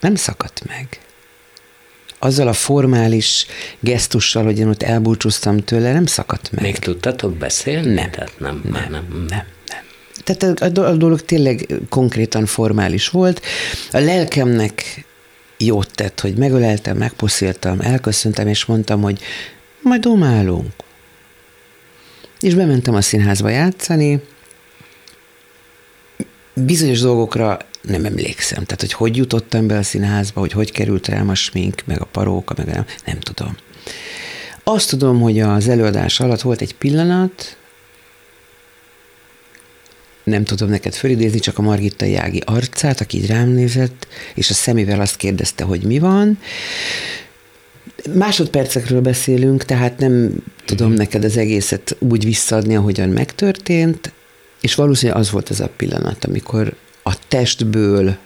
Speaker 3: nem szakadt meg. Azzal a formális gesztussal, hogy én ott elbúcsúztam tőle, nem szakadt meg.
Speaker 2: Még tudtatok beszélni?
Speaker 3: Nem.
Speaker 2: Tehát nem,
Speaker 3: nem,
Speaker 2: nem.
Speaker 3: nem, nem. nem. Tehát a, a dolog tényleg konkrétan formális volt. A lelkemnek jót tett, hogy megöleltem, megpusziltam, elköszöntem, és mondtam, hogy majd domálunk. És bementem a színházba játszani, bizonyos dolgokra nem emlékszem. Tehát, hogy hogy jutottam be a színházba, hogy hogy került rám a smink, meg a paróka, meg nem, nem tudom. Azt tudom, hogy az előadás alatt volt egy pillanat, nem tudom neked fölidézni, csak a Margitta Jági arcát, aki így rám nézett, és a szemével azt kérdezte, hogy mi van. Másodpercekről beszélünk, tehát nem tudom neked az egészet úgy visszaadni, ahogyan megtörtént, és valószínűleg az volt az a pillanat, amikor a testből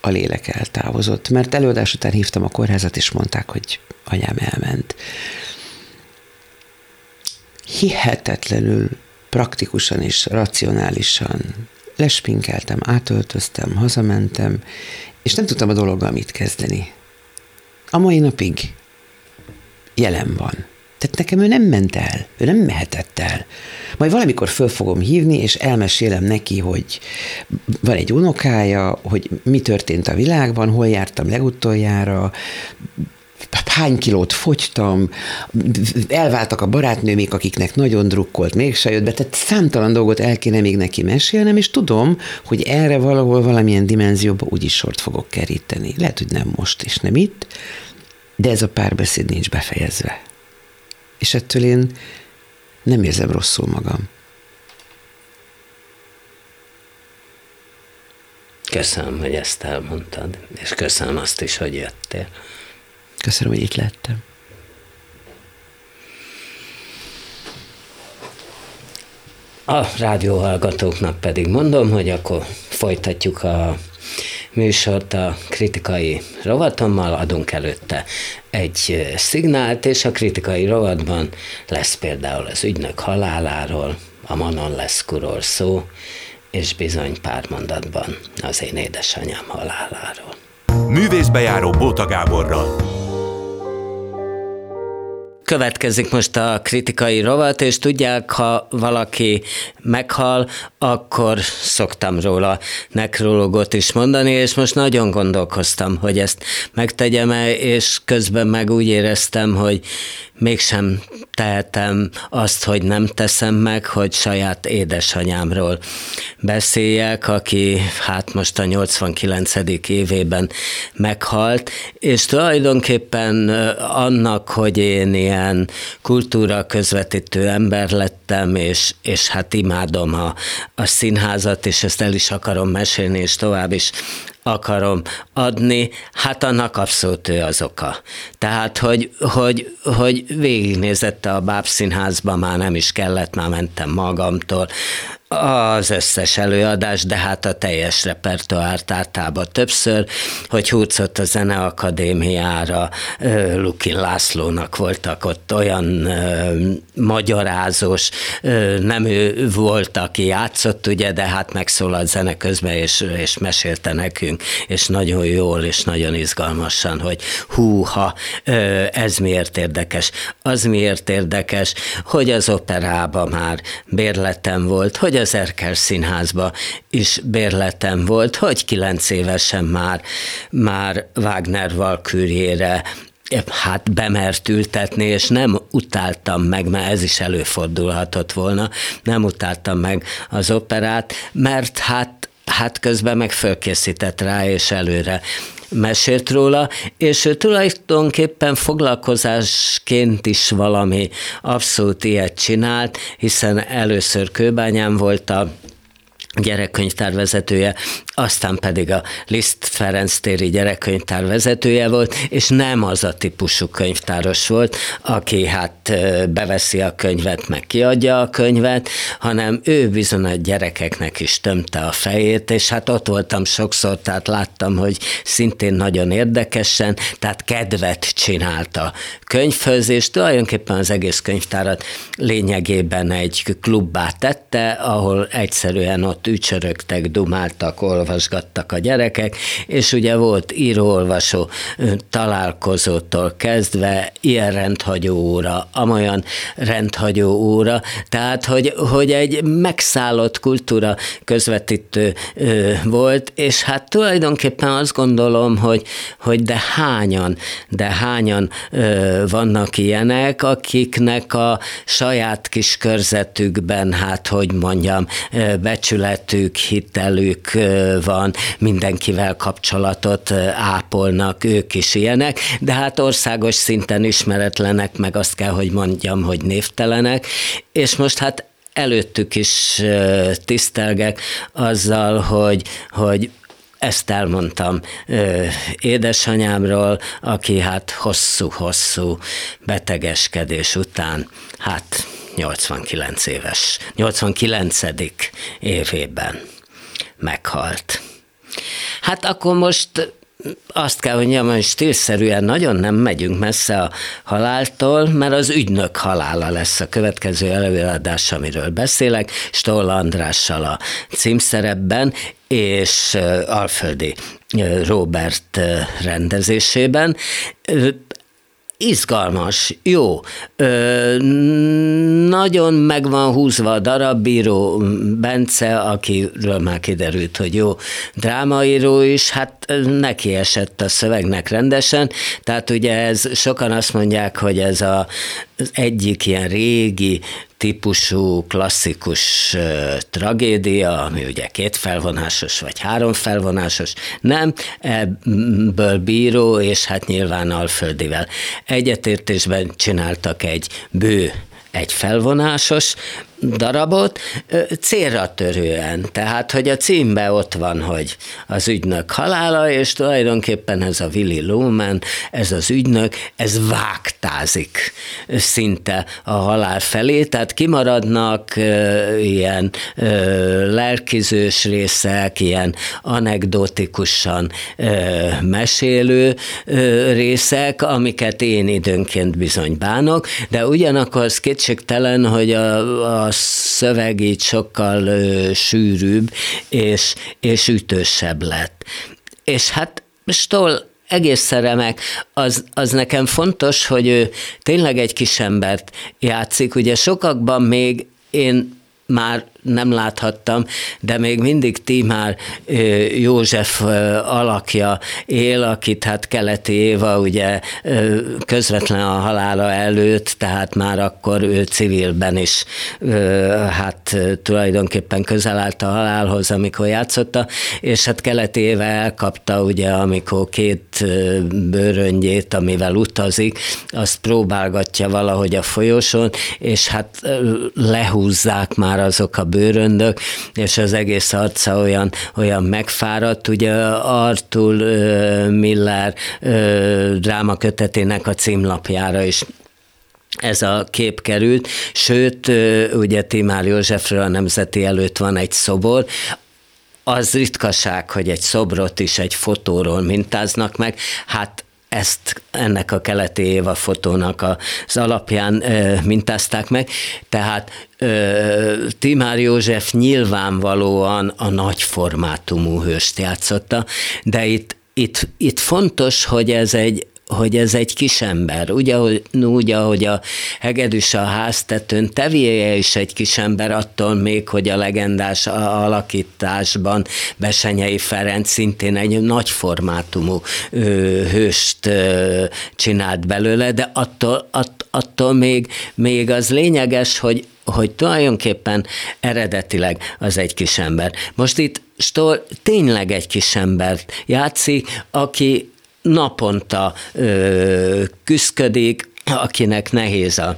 Speaker 3: a lélek eltávozott, mert előadás után hívtam a kórházat, és mondták, hogy anyám elment. Hihetetlenül praktikusan és racionálisan lespinkeltem, átöltöztem, hazamentem, és nem tudtam a dologgal mit kezdeni. A mai napig jelen van. Tehát nekem ő nem ment el, ő nem mehetett el. Majd valamikor föl fogom hívni, és elmesélem neki, hogy van egy unokája, hogy mi történt a világban, hol jártam legutoljára, hány kilót fogytam, elváltak a barátnőmék, akiknek nagyon drukkolt, mégse jött be, tehát számtalan dolgot el kéne még neki mesélnem, és tudom, hogy erre valahol valamilyen dimenzióba úgyis sort fogok keríteni. Lehet, hogy nem most és nem itt, de ez a párbeszéd nincs befejezve. És ettől én nem érzem rosszul magam.
Speaker 2: Köszönöm, hogy ezt elmondtad, és köszönöm azt is, hogy jöttél.
Speaker 3: Köszönöm, hogy itt lettem.
Speaker 2: A rádióhallgatóknak pedig mondom, hogy akkor folytatjuk a műsort a kritikai rovatommal, adunk előtte egy szignált, és a kritikai rovatban lesz például az ügynök haláláról, a Manon Leszkuról szó, és bizony pár mondatban az én édesanyám haláláról.
Speaker 1: Művészbejáró Bóta Gáborral.
Speaker 2: Következik most a kritikai rovat, és tudják, ha valaki meghal, akkor szoktam róla nekrológot is mondani, és most nagyon gondolkoztam, hogy ezt megtegyem-e, és közben meg úgy éreztem, hogy mégsem tehetem azt, hogy nem teszem meg, hogy saját édesanyámról beszéljek, aki hát most a 89. évében meghalt, és tulajdonképpen annak, hogy én ilyen kultúra közvetítő ember lettem, és, és hát imádom a, a színházat, és ezt el is akarom mesélni, és tovább is akarom adni, hát annak abszolút ő az oka. Tehát, hogy, hogy, hogy végignézette a bábszínházba, már nem is kellett, már mentem magamtól, az összes előadás, de hát a teljes repertoár tártába többször, hogy húzott a Zeneakadémiára, Lukin Lászlónak voltak ott olyan magyarázós, nem ő volt, aki játszott, ugye, de hát megszólalt zene közben, és, és mesélte nekünk, és nagyon jól, és nagyon izgalmasan, hogy húha, ez miért érdekes. Az miért érdekes, hogy az operában már bérletem volt, hogy az Erkel Színházba is bérletem volt, hogy kilenc évesen már, már Wagner Valkürjére hát bemert ültetni, és nem utáltam meg, mert ez is előfordulhatott volna, nem utáltam meg az operát, mert hát hát közben meg fölkészített rá, és előre mesélt róla, és ő tulajdonképpen foglalkozásként is valami abszolút ilyet csinált, hiszen először Kőbányán volt a gyerekkönyvtár vezetője, aztán pedig a Liszt Ferenc téri gyerekkönyvtár vezetője volt, és nem az a típusú könyvtáros volt, aki hát beveszi a könyvet, meg kiadja a könyvet, hanem ő bizony a gyerekeknek is tömte a fejét, és hát ott voltam sokszor, tehát láttam, hogy szintén nagyon érdekesen, tehát kedvet csinált a könyvhöz, és tulajdonképpen az egész könyvtárat lényegében egy klubbá tette, ahol egyszerűen ott ücsörögtek, dumáltak, olvasgattak a gyerekek, és ugye volt író-olvasó találkozótól kezdve ilyen rendhagyó óra, amolyan rendhagyó óra, tehát hogy, hogy egy megszállott kultúra közvetítő volt, és hát tulajdonképpen azt gondolom, hogy, hogy de hányan, de hányan vannak ilyenek, akiknek a saját kis körzetükben, hát hogy mondjam, becsületük, hitelük van, mindenkivel kapcsolatot ápolnak, ők is ilyenek, de hát országos szinten ismeretlenek, meg azt kell, hogy mondjam, hogy névtelenek, és most hát előttük is tisztelgek azzal, hogy, hogy ezt elmondtam édesanyámról, aki hát hosszú-hosszú betegeskedés után, hát 89 éves, 89. évében meghalt. Hát akkor most azt kell, hogy mondjam, hogy stílszerűen nagyon nem megyünk messze a haláltól, mert az ügynök halála lesz a következő előadás, amiről beszélek, Stoll Andrással a címszerepben, és Alföldi Robert rendezésében izgalmas, jó. Ö, nagyon meg van húzva a darabbíró Bence, akiről már kiderült, hogy jó drámaíró is, hát neki esett a szövegnek rendesen, tehát ugye ez, sokan azt mondják, hogy ez a, az egyik ilyen régi típusú klasszikus tragédia, ami ugye két felvonásos vagy három felvonásos, nem, ebből bíró, és hát nyilván Alföldivel egyetértésben csináltak egy bő egy felvonásos darabot célra törően. Tehát, hogy a címbe ott van, hogy az ügynök halála, és tulajdonképpen ez a Willy Loman, ez az ügynök, ez vágtázik szinte a halál felé, tehát kimaradnak ilyen lelkizős részek, ilyen anekdotikusan mesélő részek, amiket én időnként bizony bánok, de ugyanakkor az kétségtelen, hogy a, a szöveg így sokkal ö, sűrűbb és, és ütősebb lett. És hát Stoll egész remek, az, az nekem fontos, hogy ő tényleg egy kis embert játszik. Ugye sokakban még én már nem láthattam, de még mindig Timár József alakja él, akit hát Keleti Éva ugye közvetlen a halála előtt, tehát már akkor ő civilben is hát tulajdonképpen közel állt a halálhoz, amikor játszotta, és hát Keleti Éva elkapta ugye, amikor két bőröngyét, amivel utazik, azt próbálgatja valahogy a folyosón, és hát lehúzzák már azok a bőröndök, és az egész arca olyan, olyan megfáradt. Ugye Artur Miller drámakötetének a címlapjára is ez a kép került, sőt, ugye Timár Józsefről a Nemzeti előtt van egy szobor, az ritkaság, hogy egy szobrot is egy fotóról mintáznak meg, hát ezt ennek a keleti Éva fotónak az alapján ö, mintázták meg, tehát ö, Timár József nyilvánvalóan a nagy formátumú hőst játszotta, de itt, itt, itt fontos, hogy ez egy hogy ez egy kisember. Ugye, úgy, ahogy a hegedűs a háztetőn, tevéje is egy kisember, attól még, hogy a legendás alakításban Besenyei Ferenc szintén egy nagy formátumú ö, hőst ö, csinált belőle, de attól, att, attól még, még az lényeges, hogy hogy tulajdonképpen eredetileg az egy kisember. Most itt Stoll tényleg egy kisembert játszik, aki naponta ö, küszködik, akinek nehéz a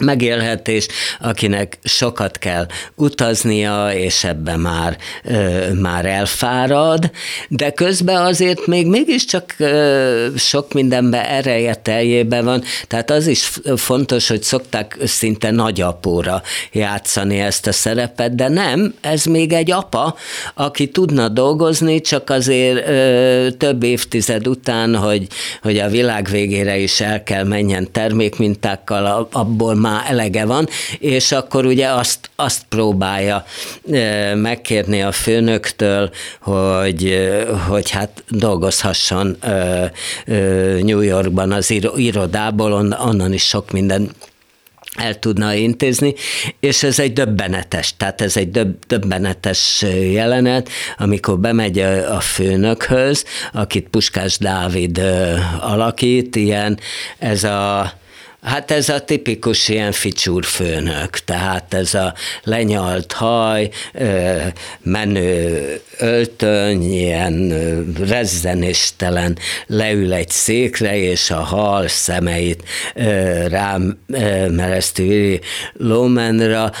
Speaker 2: megélhetés, akinek sokat kell utaznia, és ebben már, ö, már elfárad, de közben azért még mégiscsak ö, sok mindenbe ereje teljébe van, tehát az is fontos, hogy szokták szinte nagyapóra játszani ezt a szerepet, de nem, ez még egy apa, aki tudna dolgozni, csak azért ö, több évtized után, hogy, hogy a világ végére is el kell menjen termékmintákkal, abból már már elege van, és akkor ugye azt, azt próbálja megkérni a főnöktől, hogy, hogy hát dolgozhasson New Yorkban az irodából, onnan is sok minden el tudna intézni, és ez egy döbbenetes, tehát ez egy döb, döbbenetes jelenet, amikor bemegy a főnökhöz, akit Puskás Dávid alakít, ilyen ez a Hát ez a tipikus ilyen ficsúr főnök, tehát ez a lenyalt haj, menő öltöny, ilyen rezzenéstelen leül egy székre, és a hal szemeit rám meresztő Lómenra,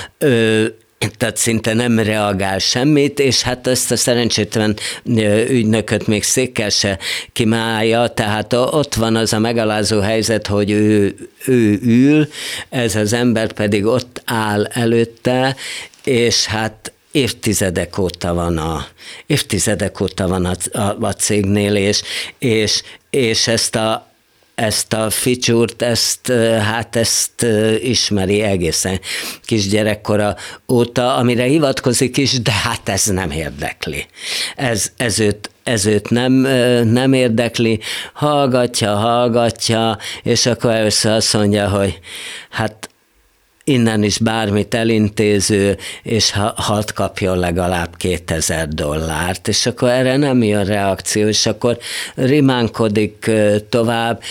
Speaker 2: tehát szinte nem reagál semmit, és hát ezt a szerencsétlen ügynököt még székkel se kimálja, tehát ott van az a megalázó helyzet, hogy ő, ő ül, ez az ember pedig ott áll előtte, és hát évtizedek óta van a, évtizedek óta van a, a, a cégnél, és, és, és ezt a, ezt a feature ezt, hát ezt ismeri egészen kisgyerekkora óta, amire hivatkozik is, de hát ez nem érdekli. Ez, ez őt ez őt nem, nem érdekli, hallgatja, hallgatja, és akkor először azt mondja, hogy hát innen is bármit elintéző, és ha, hadd kapjon legalább 2000 dollárt, és akkor erre nem jön reakció, és akkor rimánkodik tovább,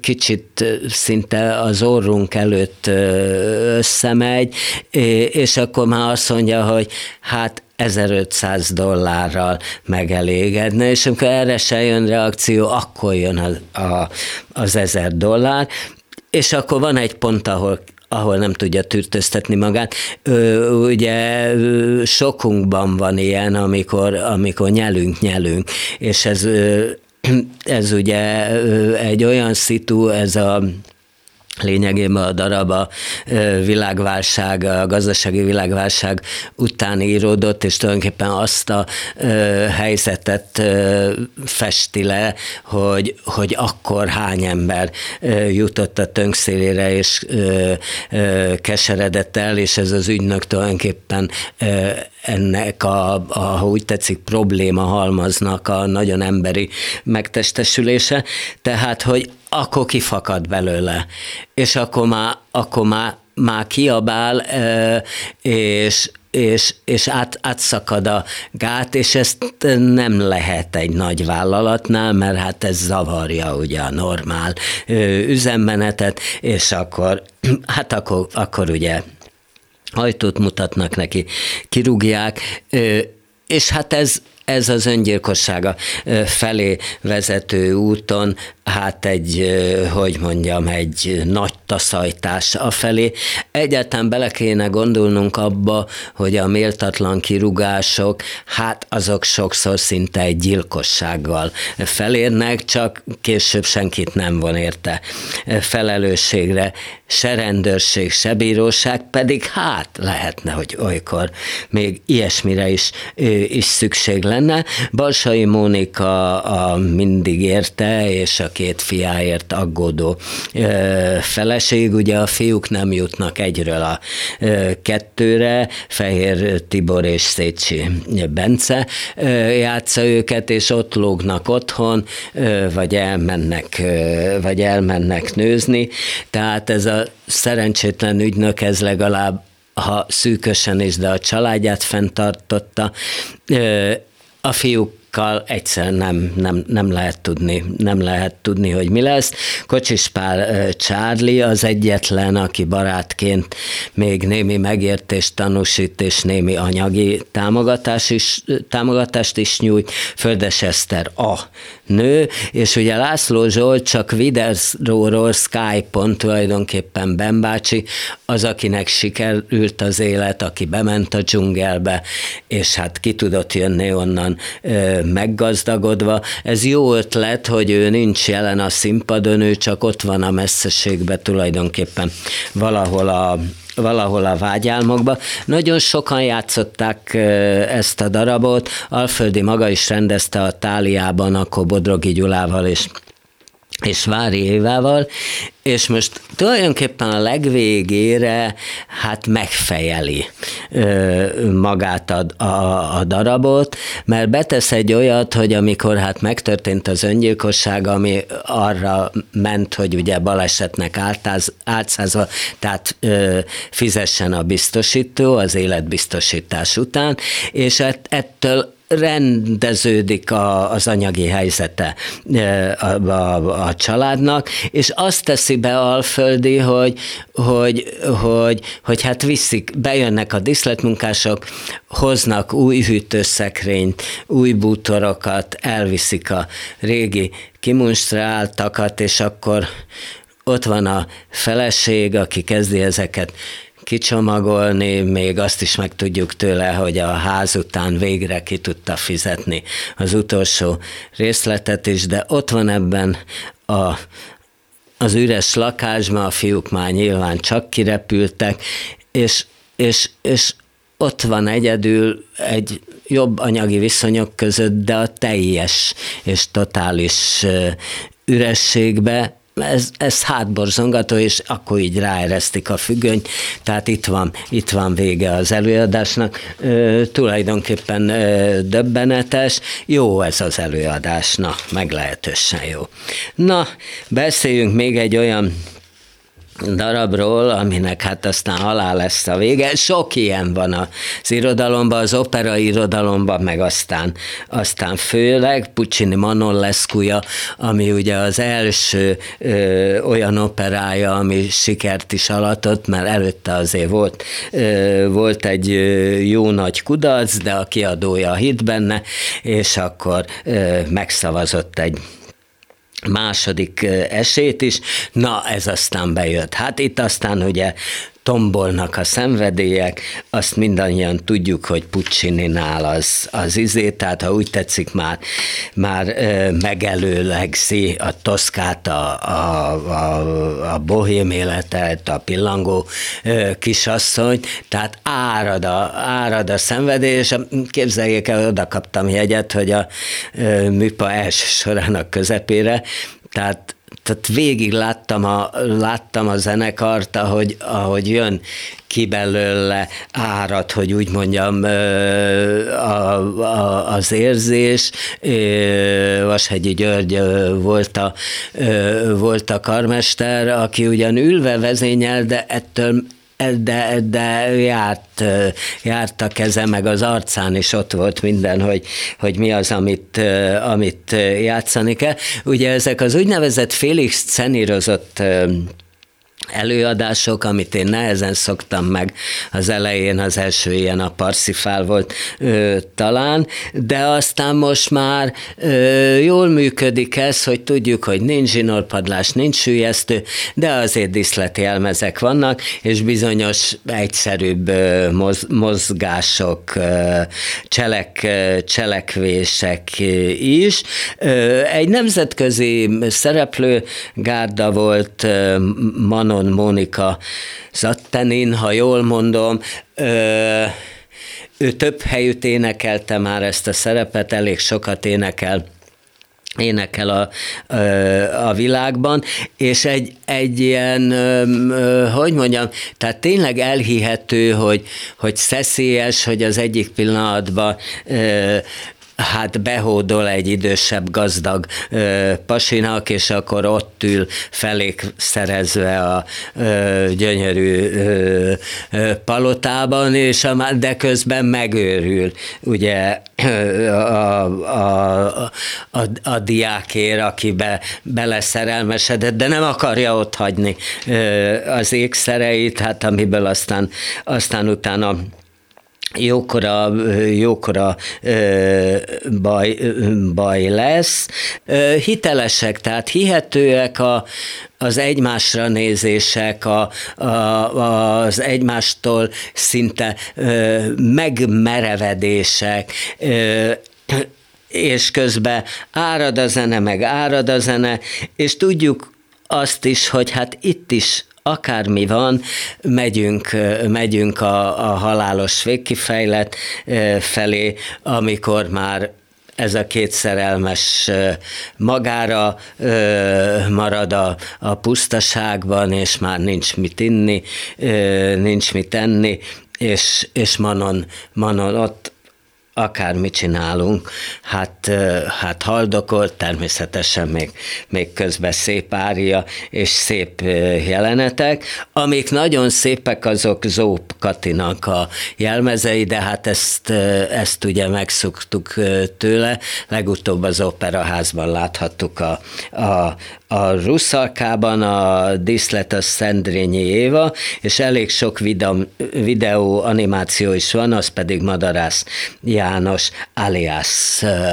Speaker 2: kicsit szinte az orrunk előtt összemegy, és akkor már azt mondja, hogy hát 1500 dollárral megelégedne, és amikor erre se jön reakció, akkor jön a, a, az 1000 dollár, és akkor van egy pont, ahol ahol nem tudja tűrtöztetni magát. Ö, ugye sokunkban van ilyen, amikor, amikor nyelünk, nyelünk, és ez, ez ugye egy olyan szitu, ez a lényegében a darab a világválság, a gazdasági világválság után íródott, és tulajdonképpen azt a helyzetet festi le, hogy, hogy akkor hány ember jutott a tönkszélére, és keseredett el, és ez az ügynök tulajdonképpen ennek a, a, ha úgy tetszik, probléma halmaznak a nagyon emberi megtestesülése, tehát, hogy akkor kifakad belőle, és akkor már, akkor már már kiabál, és, és, és át, átszakad a gát, és ezt nem lehet egy nagy vállalatnál, mert hát ez zavarja ugye a normál üzemmenetet, és akkor, hát akkor, akkor ugye ajtót mutatnak neki, kirúgják, és hát ez, ez az öngyilkossága felé vezető úton hát egy, hogy mondjam, egy nagy taszajtás afelé. Egyáltalán bele kéne gondolnunk abba, hogy a méltatlan kirugások, hát azok sokszor szinte egy gyilkossággal felérnek, csak később senkit nem von érte felelősségre, se rendőrség, se bíróság, pedig hát lehetne, hogy olykor még ilyesmire is, is szükség lenne. Balsai Mónika a mindig érte, és a két fiáért aggódó feleség. Ugye a fiúk nem jutnak egyről a kettőre, Fehér Tibor és Szécsi Bence játsza őket, és ott lógnak otthon, vagy elmennek, vagy elmennek nőzni. Tehát ez a szerencsétlen ügynök, ez legalább ha szűkösen is, de a családját fenntartotta. A fiúk kal egyszer nem, nem, nem lehet tudni, nem lehet tudni, hogy mi lesz. Kocsis Pál Charlie az egyetlen, aki barátként még némi megértést tanúsít, és némi anyagi támogatás is, támogatást is nyújt. Földes Eszter a nő, és ugye László Zsolt csak videóról Skype-on tulajdonképpen Ben bácsi, az, akinek sikerült az élet, aki bement a dzsungelbe, és hát ki tudott jönni onnan meggazdagodva. Ez jó ötlet, hogy ő nincs jelen a színpadon, ő csak ott van a messzeségben tulajdonképpen valahol a valahol a vágyálmokba. Nagyon sokan játszották ezt a darabot, Alföldi maga is rendezte a Táliában, akkor Bodrogi Gyulával és és Vári Évával, és most tulajdonképpen a legvégére hát megfejeli ö, magát a, a, a darabot, mert betesz egy olyat, hogy amikor hát megtörtént az öngyilkosság, ami arra ment, hogy ugye balesetnek áltáz, átszázva, tehát ö, fizessen a biztosító az életbiztosítás után, és ettől rendeződik a, az anyagi helyzete a, a, a családnak, és azt teszi be Alföldi, hogy, hogy, hogy, hogy hát viszik, bejönnek a diszletmunkások, hoznak új hűtőszekrényt, új bútorokat, elviszik a régi kimunstráltakat, és akkor ott van a feleség, aki kezdi ezeket kicsomagolni, még azt is megtudjuk tőle, hogy a ház után végre ki tudta fizetni az utolsó részletet is, de ott van ebben a, az üres lakásban, a fiúk már nyilván csak kirepültek, és, és, és ott van egyedül egy jobb anyagi viszonyok között, de a teljes és totális ürességbe ez, ez hátborzongató, és akkor így ráeresztik a függönyt, tehát itt van, itt van vége az előadásnak. Ö, tulajdonképpen ö, döbbenetes, jó ez az előadás, na, meglehetősen jó. Na, beszéljünk még egy olyan darabról, aminek hát aztán halál lesz a vége. Sok ilyen van az irodalomban, az opera irodalomban, meg aztán, aztán főleg Puccini Manolescuja, ami ugye az első ö, olyan operája, ami sikert is alatott, mert előtte azért volt, ö, volt egy jó nagy kudarc, de a kiadója hit benne, és akkor ö, megszavazott egy második esélyt is, na ez aztán bejött. Hát itt aztán ugye tombolnak a szenvedélyek, azt mindannyian tudjuk, hogy Puccini-nál az, az izé, tehát ha úgy tetszik, már, már megelőlegzi a Toszkát, a, a, a, a bohém életet, a pillangó kisasszony, tehát árad a, árad a szenvedély, és képzeljék el, oda kaptam jegyet, hogy a műpa első sorának közepére, tehát tehát végig láttam a, láttam a zenekart, ahogy, ahogy jön ki belőle árad, hogy úgy mondjam, a, a, az érzés. Vashegyi György volt a, volt a karmester, aki ugyan ülve vezényel, de ettől de, de járt, járt a keze, meg az arcán is ott volt minden, hogy, hogy mi az, amit, amit játszani kell. Ugye ezek az úgynevezett félig szenírozott előadások, amit én nehezen szoktam meg az elején, az első ilyen a Parszifál volt ö, talán, de aztán most már ö, jól működik ez, hogy tudjuk, hogy nincs zsinórpadlás, nincs sülyeztő, de azért diszleti elmezek vannak, és bizonyos egyszerűbb ö, moz, mozgások, ö, cselek, ö, cselekvések is. Ö, egy nemzetközi szereplő gárda volt ö, Mano Manon Mónika Zattenin, ha jól mondom, ö, ő több helyütt énekelte már ezt a szerepet, elég sokat énekel énekel a, a világban, és egy, egy ilyen, hogy mondjam, tehát tényleg elhihető, hogy, hogy szeszélyes, hogy az egyik pillanatban hát behódol egy idősebb gazdag ö, pasinak, és akkor ott ül felék szerezve a ö, gyönyörű ö, ö, palotában, és a, de közben megőrül, ugye a, a, a, a diákér, aki be, beleszerelmesedett, de nem akarja ott hagyni ö, az ékszereit, hát amiből aztán, aztán utána jókora, jókora baj, baj lesz. Hitelesek, tehát hihetőek a, az egymásra nézések, a, a, az egymástól szinte megmerevedések, és közben árad a zene, meg árad a zene, és tudjuk azt is, hogy hát itt is akármi van, megyünk, megyünk a, a halálos végkifejlet felé, amikor már ez a két szerelmes magára marad a, a pusztaságban, és már nincs mit inni, nincs mit enni, és, és Manon, Manon ott akármit csinálunk, hát, hát haldokolt, természetesen még, még közben szép ária és szép jelenetek. Amik nagyon szépek, azok Zóp Katinak a jelmezei, de hát ezt, ezt ugye megszoktuk tőle. Legutóbb az operaházban láthattuk a, a, a Russzalkában a díszlet a Szendrényi Éva, és elég sok videó, videó animáció is van, az pedig Madarász János alias ö,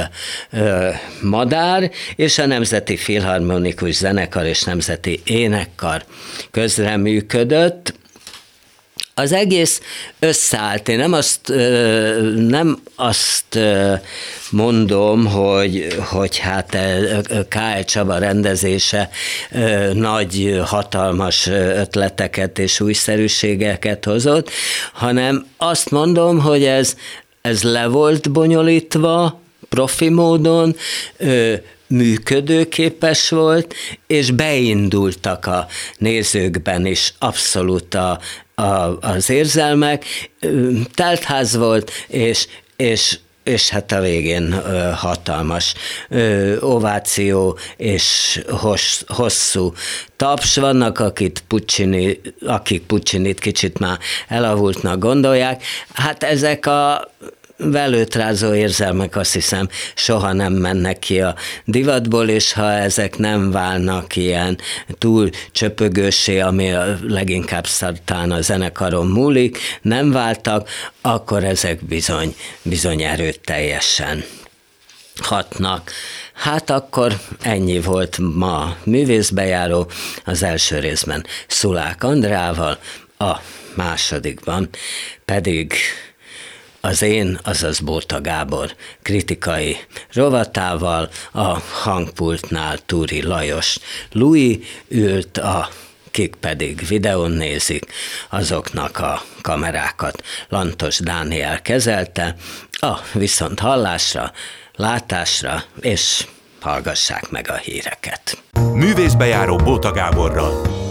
Speaker 2: ö, Madár, és a Nemzeti Filharmonikus Zenekar és Nemzeti Énekkar közreműködött, az egész összeállt. Én nem azt, nem azt mondom, hogy, hogy hát K.L. Csaba rendezése nagy, hatalmas ötleteket és újszerűségeket hozott, hanem azt mondom, hogy ez, ez le volt bonyolítva, profi módon, működőképes volt, és beindultak a nézőkben is abszolút a, a, az érzelmek, teltház volt, és, és és hát a végén ö, hatalmas ö, ováció és hossz, hosszú taps. Vannak, akit Puccini, akik Puccinit kicsit már elavultnak gondolják. Hát ezek a velőtrázó érzelmek azt hiszem soha nem mennek ki a divatból, és ha ezek nem válnak ilyen túl csöpögősé, ami a leginkább szartán a zenekaron múlik, nem váltak, akkor ezek bizony, bizony erőteljesen hatnak. Hát akkor ennyi volt ma művészbejáró, az első részben Szulák Andrával, a másodikban pedig az én, azaz Bóta Gábor kritikai rovatával, a hangpultnál Túri Lajos Louis ült, a kik pedig videón nézik, azoknak a kamerákat Lantos Dániel kezelte, a viszont hallásra, látásra, és hallgassák meg a híreket.
Speaker 1: Művészbejáró Bóta Gáborral.